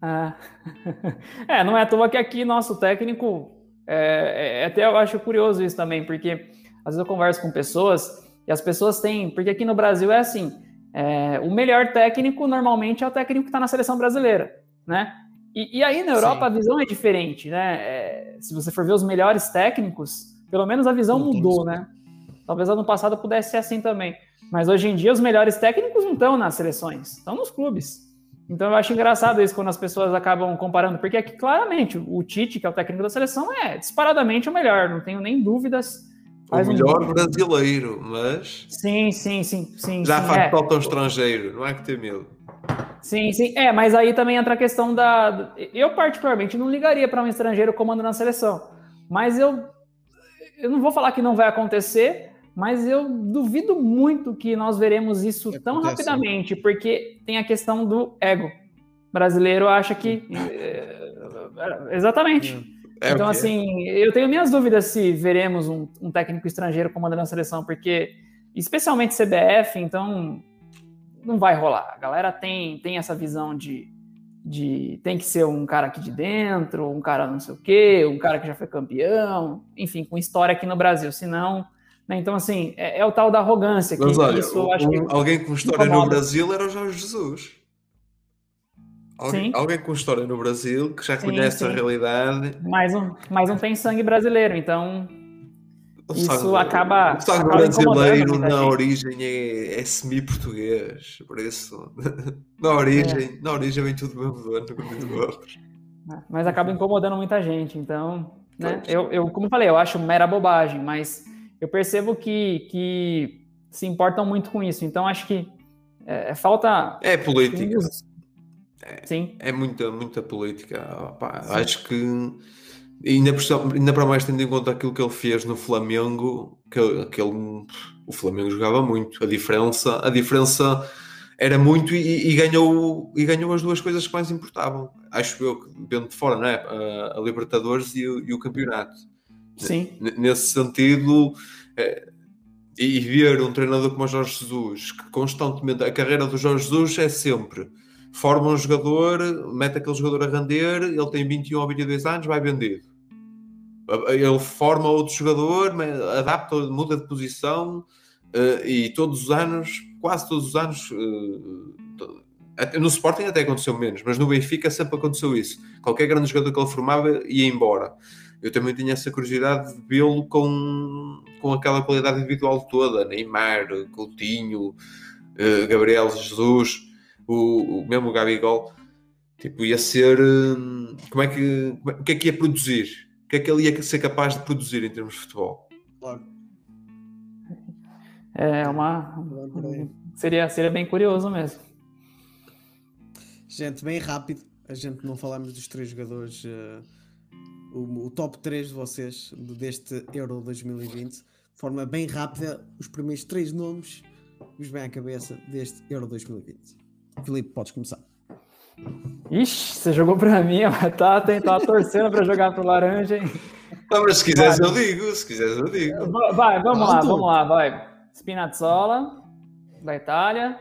Ah. <laughs> É, não é à toa que aqui nosso técnico. É, é- até eu acho curioso isso também, porque às vezes eu converso com pessoas e as pessoas têm. Porque aqui no Brasil é assim: é, o melhor técnico normalmente é o técnico que está na seleção brasileira, né? E, e aí na Europa Sim. a visão é diferente, né? É, se você for ver os melhores técnicos, pelo menos a visão Não mudou, né? Talvez ano passado pudesse ser assim também. Mas hoje em dia os melhores técnicos não estão nas seleções, estão nos clubes. Então eu acho engraçado isso quando as pessoas acabam comparando, porque aqui claramente o Tite, que é o técnico da seleção, é disparadamente o melhor, não tenho nem dúvidas. O Faz um- melhor brasileiro, mas Sim, sim, sim, sim. já sim, faz é. falta um estrangeiro, não há que ter medo. Sim, sim. É, mas aí também entra a questão da. Eu, particularmente, não ligaria para um estrangeiro comandando a seleção. Mas eu. Eu não vou falar que não vai acontecer, mas eu duvido muito que nós veremos isso tão rapidamente, porque tem a questão do ego. O brasileiro acha que. é, Exatamente. É o então, é. assim, eu tenho minhas dúvidas se veremos um, um técnico estrangeiro comandando a seleção, porque, especialmente CBF, então não vai rolar. A galera tem, tem essa visão de, de tem que ser um cara aqui de dentro, um cara não sei o quê, um cara que já foi campeão, enfim, com história aqui no Brasil. Senão, né, então, assim, é, é o tal da arrogância. Que Mas olha, isso eu acho que um- alguém com história no incomoda. Brasil era o Jorge Jesus. Alguém, alguém com história no Brasil que já Sim, conhece a sim. realidade. mais um, mais um tem sangue brasileiro, então O Isso sangue- acaba- O sangue acaba brasileiro na origem é, é semi-português. Por isso, <laughs> na origem, na origem vem tudo do mesmo dono. muito bom. né? mas acaba incomodando muita gente. Então, né? Eu, eu, como eu falei, eu acho mera bobagem, mas eu percebo que, que se importam muito com isso. Então, acho que é, falta. É política. Sim, É muita, muita política. Opá, acho que ainda, por, ainda para mais tendo em conta aquilo que ele fez no Flamengo, que, que ele- o Flamengo jogava muito. A diferença, a diferença era muito e, e ganhou, e ganhou as duas coisas que mais importavam. Acho eu que vendo de fora, não é? A, a Libertadores e e o campeonato. Sim, Nesse sentido, eh, e ver um treinador como o Jorge Jesus, que constantemente a carreira do Jorge Jesus é sempre forma um jogador, mete aquele jogador a render, ele tem 21 ou 22 anos, vai vendido. Ele forma outro jogador, adapta, muda de posição eh, e todos os anos, quase todos os anos, eh, no Sporting até aconteceu menos, mas no Benfica sempre aconteceu isso. Qualquer grande jogador que ele formava ia embora. Eu também tinha essa curiosidade de vê-lo com, com aquela qualidade individual toda, Neymar, Coutinho, eh, Gabriel Jesus, o, o mesmo Gabigol, tipo, ia ser hum, como é que como é- o que é que ia produzir? O que é que ele ia ser capaz de produzir em termos de futebol? Claro. é uma. Seria, seria bem curioso mesmo. Gente, bem rápido. A gente não falamos dos três jogadores. eh, o, o top 3 de vocês de- deste Euro 2020. De forma bem rápida, os primeiros três nomes que vos vêm à cabeça deste Euro 2020. Filipe, podes começar. Ixi, você jogou pra mim, mas tá, tem- tá torcendo pra jogar pro laranja, hein? Ah, mas se quiseres eu digo, se quiseres eu digo. Va- Vai, vamos lá, vamos lá, vai. Spinazzola, da Itália.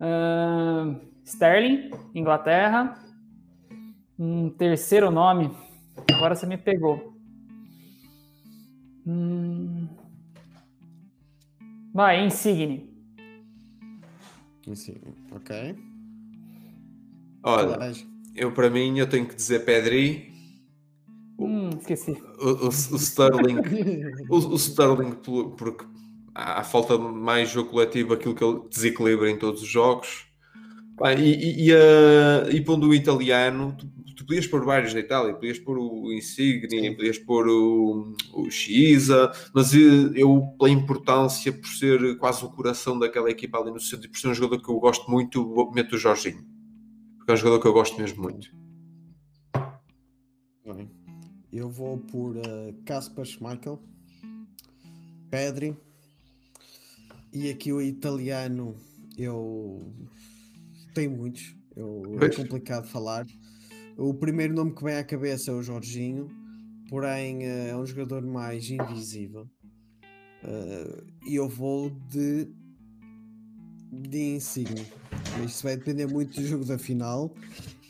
Ahn, Sterling, Inglaterra. Um terceiro nome. Agora você me pegou. Hum. Vai, Insigne. Sim, ok. Olha, eu para mim eu tenho que dizer Pedri, Hum, esqueci. o, o, o Sterling, o, o Sterling porque há falta de mais jogo coletivo, aquilo que ele desequilibra em todos os jogos. E, e, e, a- e pondo o italiano, tu, podias pôr vários da Itália, podias pôr o Insigne, podias pôr o, o Chiesa, mas eh, eu, pela importância, por ser quase o coração daquela equipa ali no centro, e por ser um jogador que eu gosto muito, meto o Jorginho. Porque é um jogador que eu gosto mesmo muito. Bem, eu vou por eh, Kasper Schmeichel, Pedri e aqui o italiano eu tenho muitos, eu, é complicado falar. O primeiro nome que vem à cabeça é o Jorginho, porém eh, é um jogador mais invisível. Eh, E eu vou de de Insigne. Isso vai depender muito do jogo da final.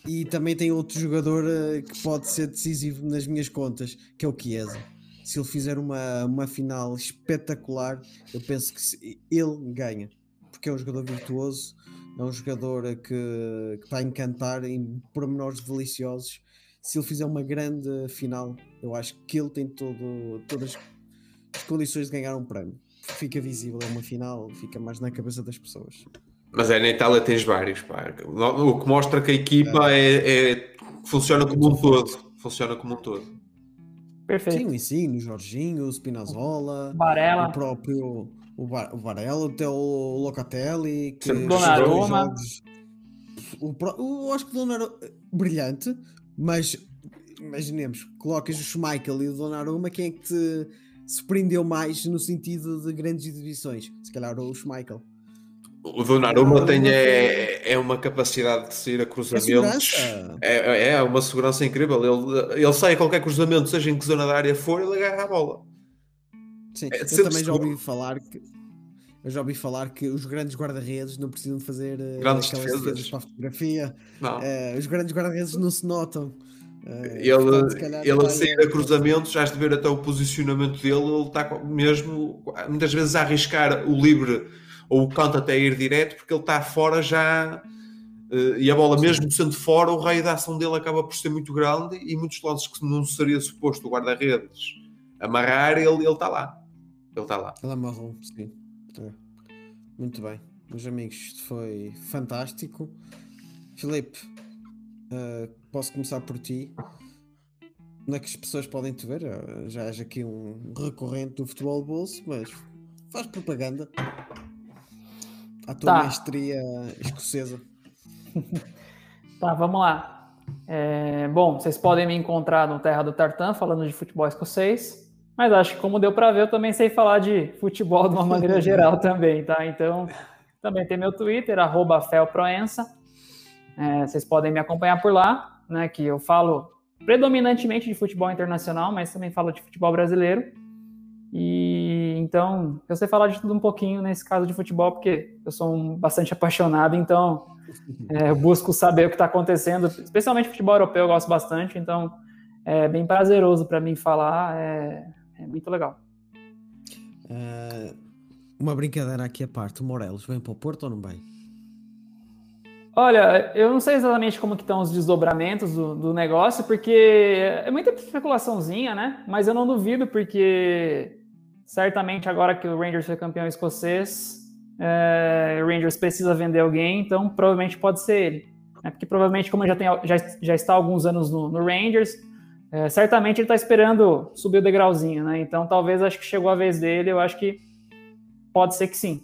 E também tem outro jogador uh, que pode ser decisivo nas minhas contas, que é o Chiesa. Se ele fizer uma, uma final espetacular, eu penso que ele ganha, porque é um jogador virtuoso, é um jogador que, que está a encantar em pormenores deliciosos. Se ele fizer uma grande final, eu acho que ele tem todo, todas as condições de ganhar um prémio. Fica visível, é uma final, fica mais na cabeça das pessoas. Mas é, na Itália tens vários, pá. O que mostra que a equipa é, é, é funciona como um todo. Funciona como um todo. Perfeito. Sim, o o Jorginho, o Spinazzola, o próprio o, Bar, o Varela, até o Locatelli, que Donnarumma. Jogos, o, o, acho que o Donnarumma brilhante, mas imaginemos, colocas o Schmeichel e o Donnarumma, quem é que te se prendeu mais no sentido de grandes exibições? Se calhar o Schmeichel. O Donnarumma tem é, é uma capacidade de sair a cruzamentos. É, é, é, uma segurança incrível. Ele, ele sai a qualquer cruzamento, seja em que zona da área for, ele agarra a bola. Sim, é, eu também já ouvi falar que eu já ouvi falar que os grandes guarda-redes não precisam de fazer eh, grandes defesas. defesas para a fotografia. Uh, os grandes guarda-redes não se notam. Uh, ele portanto, ele a sair a cruzamentos, já de ver até o posicionamento dele, ele está mesmo muitas vezes a arriscar o livre ou o canto até ir direto, porque ele está fora já uh, e a bola, mesmo sendo fora, o raio da ação dele acaba por ser muito grande e muitos lances que não seria suposto o guarda-redes amarrar, ele está lá. Ele está lá. Ele amarrou, sim. É. Muito bem. Meus amigos, isto foi fantástico. Filipe, uh, posso começar por ti. Onde é que as pessoas podem te ver? Uh, já és aqui um recorrente do futebol bolso, mas faz propaganda à tua tá. mestria escocesa. <laughs> tá, vamos lá. É, bom, vocês podem me encontrar no Terra do Tartan falando de futebol escocês. Mas acho que como deu para ver, eu também sei falar de futebol de uma maneira <laughs> geral também, tá? Então, também tem meu Twitter, arroba felproença. É, vocês podem me acompanhar por lá, né? Que eu falo predominantemente de futebol internacional, mas também falo de futebol brasileiro. E então, eu sei falar de tudo um pouquinho nesse caso de futebol, porque eu sou um, bastante apaixonado, então é, eu busco saber o que está acontecendo, especialmente futebol europeu, eu gosto bastante, então é bem prazeroso para mim falar. É, é muito legal. Uh, uma brincadeira aqui à parte, o Morelos vem para o Porto ou não vem? Olha, eu não sei exatamente como que estão os desdobramentos do, do, negócio, porque é muita especulaçãozinha, né? Mas eu não duvido, porque certamente agora que o Rangers foi campeão escocês, é, o Rangers precisa vender alguém, então provavelmente pode ser ele. Né? Porque provavelmente, como já, tem, já, já está há alguns anos no, no Rangers, é, certamente ele está esperando subir o degrauzinho, né? Então talvez acho que chegou a vez dele, eu acho que pode ser que sim.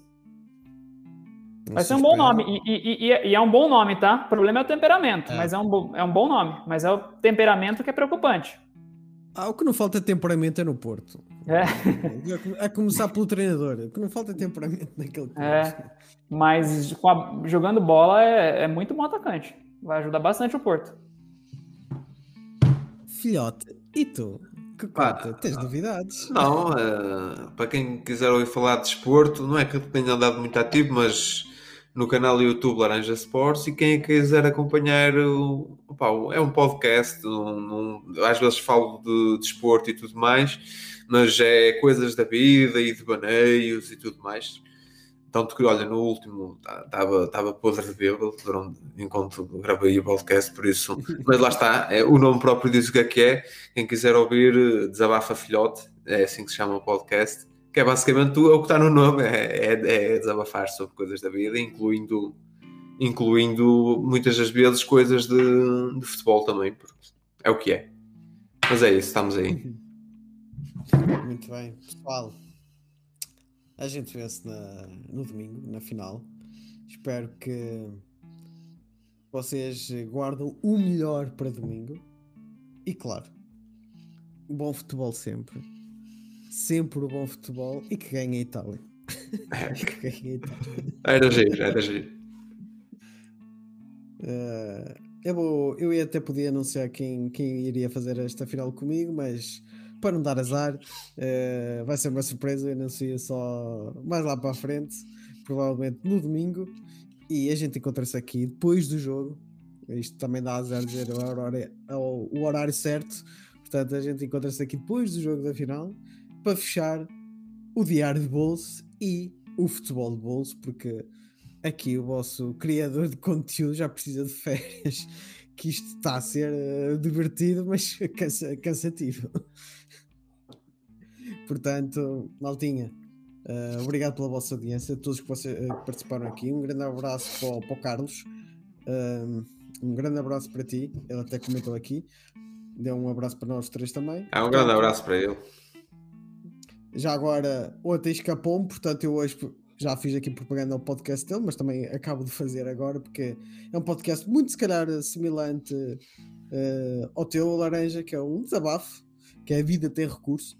Vai ser um bom nome. E, e, e, e, é um bom nome, tá? O problema é o temperamento, é. mas é um, é um bom nome. Mas é o temperamento que é preocupante. Ah, o que não falta é temperamento é no Porto. É. A começar pelo treinador. O que não falta é temperamento naquele clube. É. Mas a, jogando bola é, é muito bom atacante. Vai ajudar bastante o Porto. Filhote, e tu? Que conta? Tens novidades? Não, uh, para quem quiser ouvir falar de esporto, não é que eu tenha andado muito ativo, mas no canal YouTube Laranja Sports e quem quiser acompanhar opa, é um podcast, um, um, às vezes falo de desporto de e tudo mais, mas é coisas da vida e de baneios e tudo mais. Tanto que, olha, no último estava podre de bêbado enquanto gravei o podcast, por isso. <laughs> Mas lá está, é, o nome próprio diz o que é que é. Quem quiser ouvir, Desabafa Filhote, é assim que se chama o podcast. Que é basicamente o, é o que está no nome, é, é, é, desabafar sobre coisas da vida, incluindo, incluindo muitas das vezes coisas de, de futebol também, porque é o que é. Mas é isso, estamos aí. Muito bem, pessoal. A gente vê-se no domingo, na final. Espero que vocês guardam o melhor para domingo. E claro, bom futebol sempre. Sempre o bom futebol e que ganhe a Itália. <laughs> que ganhe a Itália. Era giro, era giro. Uh, eu, vou, eu ia até poder anunciar quem, quem iria fazer esta final comigo, mas para não dar azar, uh, vai ser uma surpresa, eu anuncio só mais lá para a frente, provavelmente no domingo. E a gente encontra-se aqui depois do jogo. Isto também dá azar dizer o horário, o horário certo. Portanto, a gente encontra-se aqui depois do jogo da final para fechar o diário de bolso e o futebol de bolso, porque aqui o vosso criador de conteúdo já precisa de férias, <laughs> que isto está a ser uh, divertido, mas <laughs> cansa, cansativo. Portanto, Maltinha, uh, obrigado pela vossa audiência, a todos que, vocês, uh, participaram aqui. Um grande abraço para o, para o Carlos, um grande abraço para ti. Ele até comentou aqui, deu um abraço para nós três também. É um grande abraço para ele. Já agora, ontem escapou-me, portanto, eu hoje já fiz aqui propaganda ao podcast dele, mas também acabo de fazer agora, porque é um podcast muito, se calhar, semelhante uh, ao teu, Laranja, que é um desabafo, que é a vida ter recurso.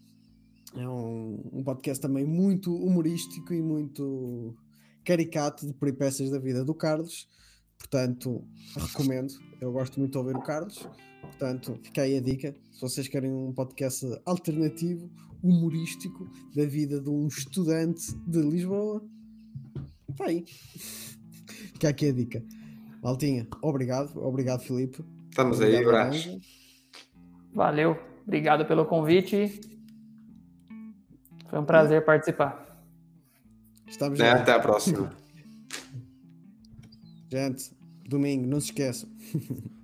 É um, um podcast também muito humorístico e muito caricato de peripécias da vida do Carlos. Portanto, recomendo. Eu gosto muito de ouvir o Carlos. Portanto, fica aí a dica. Se vocês querem um podcast alternativo, humorístico, da vida de um estudante de Lisboa, está aí. Fica aqui a dica. Maltinha, obrigado. Obrigado, Filipe. Estamos obrigado, aí, abraço. Valeu. Obrigado pelo convite. Foi um prazer participar. Estamos é, Até a próxima. <laughs> Gente, domingo, não se esqueçam. <laughs>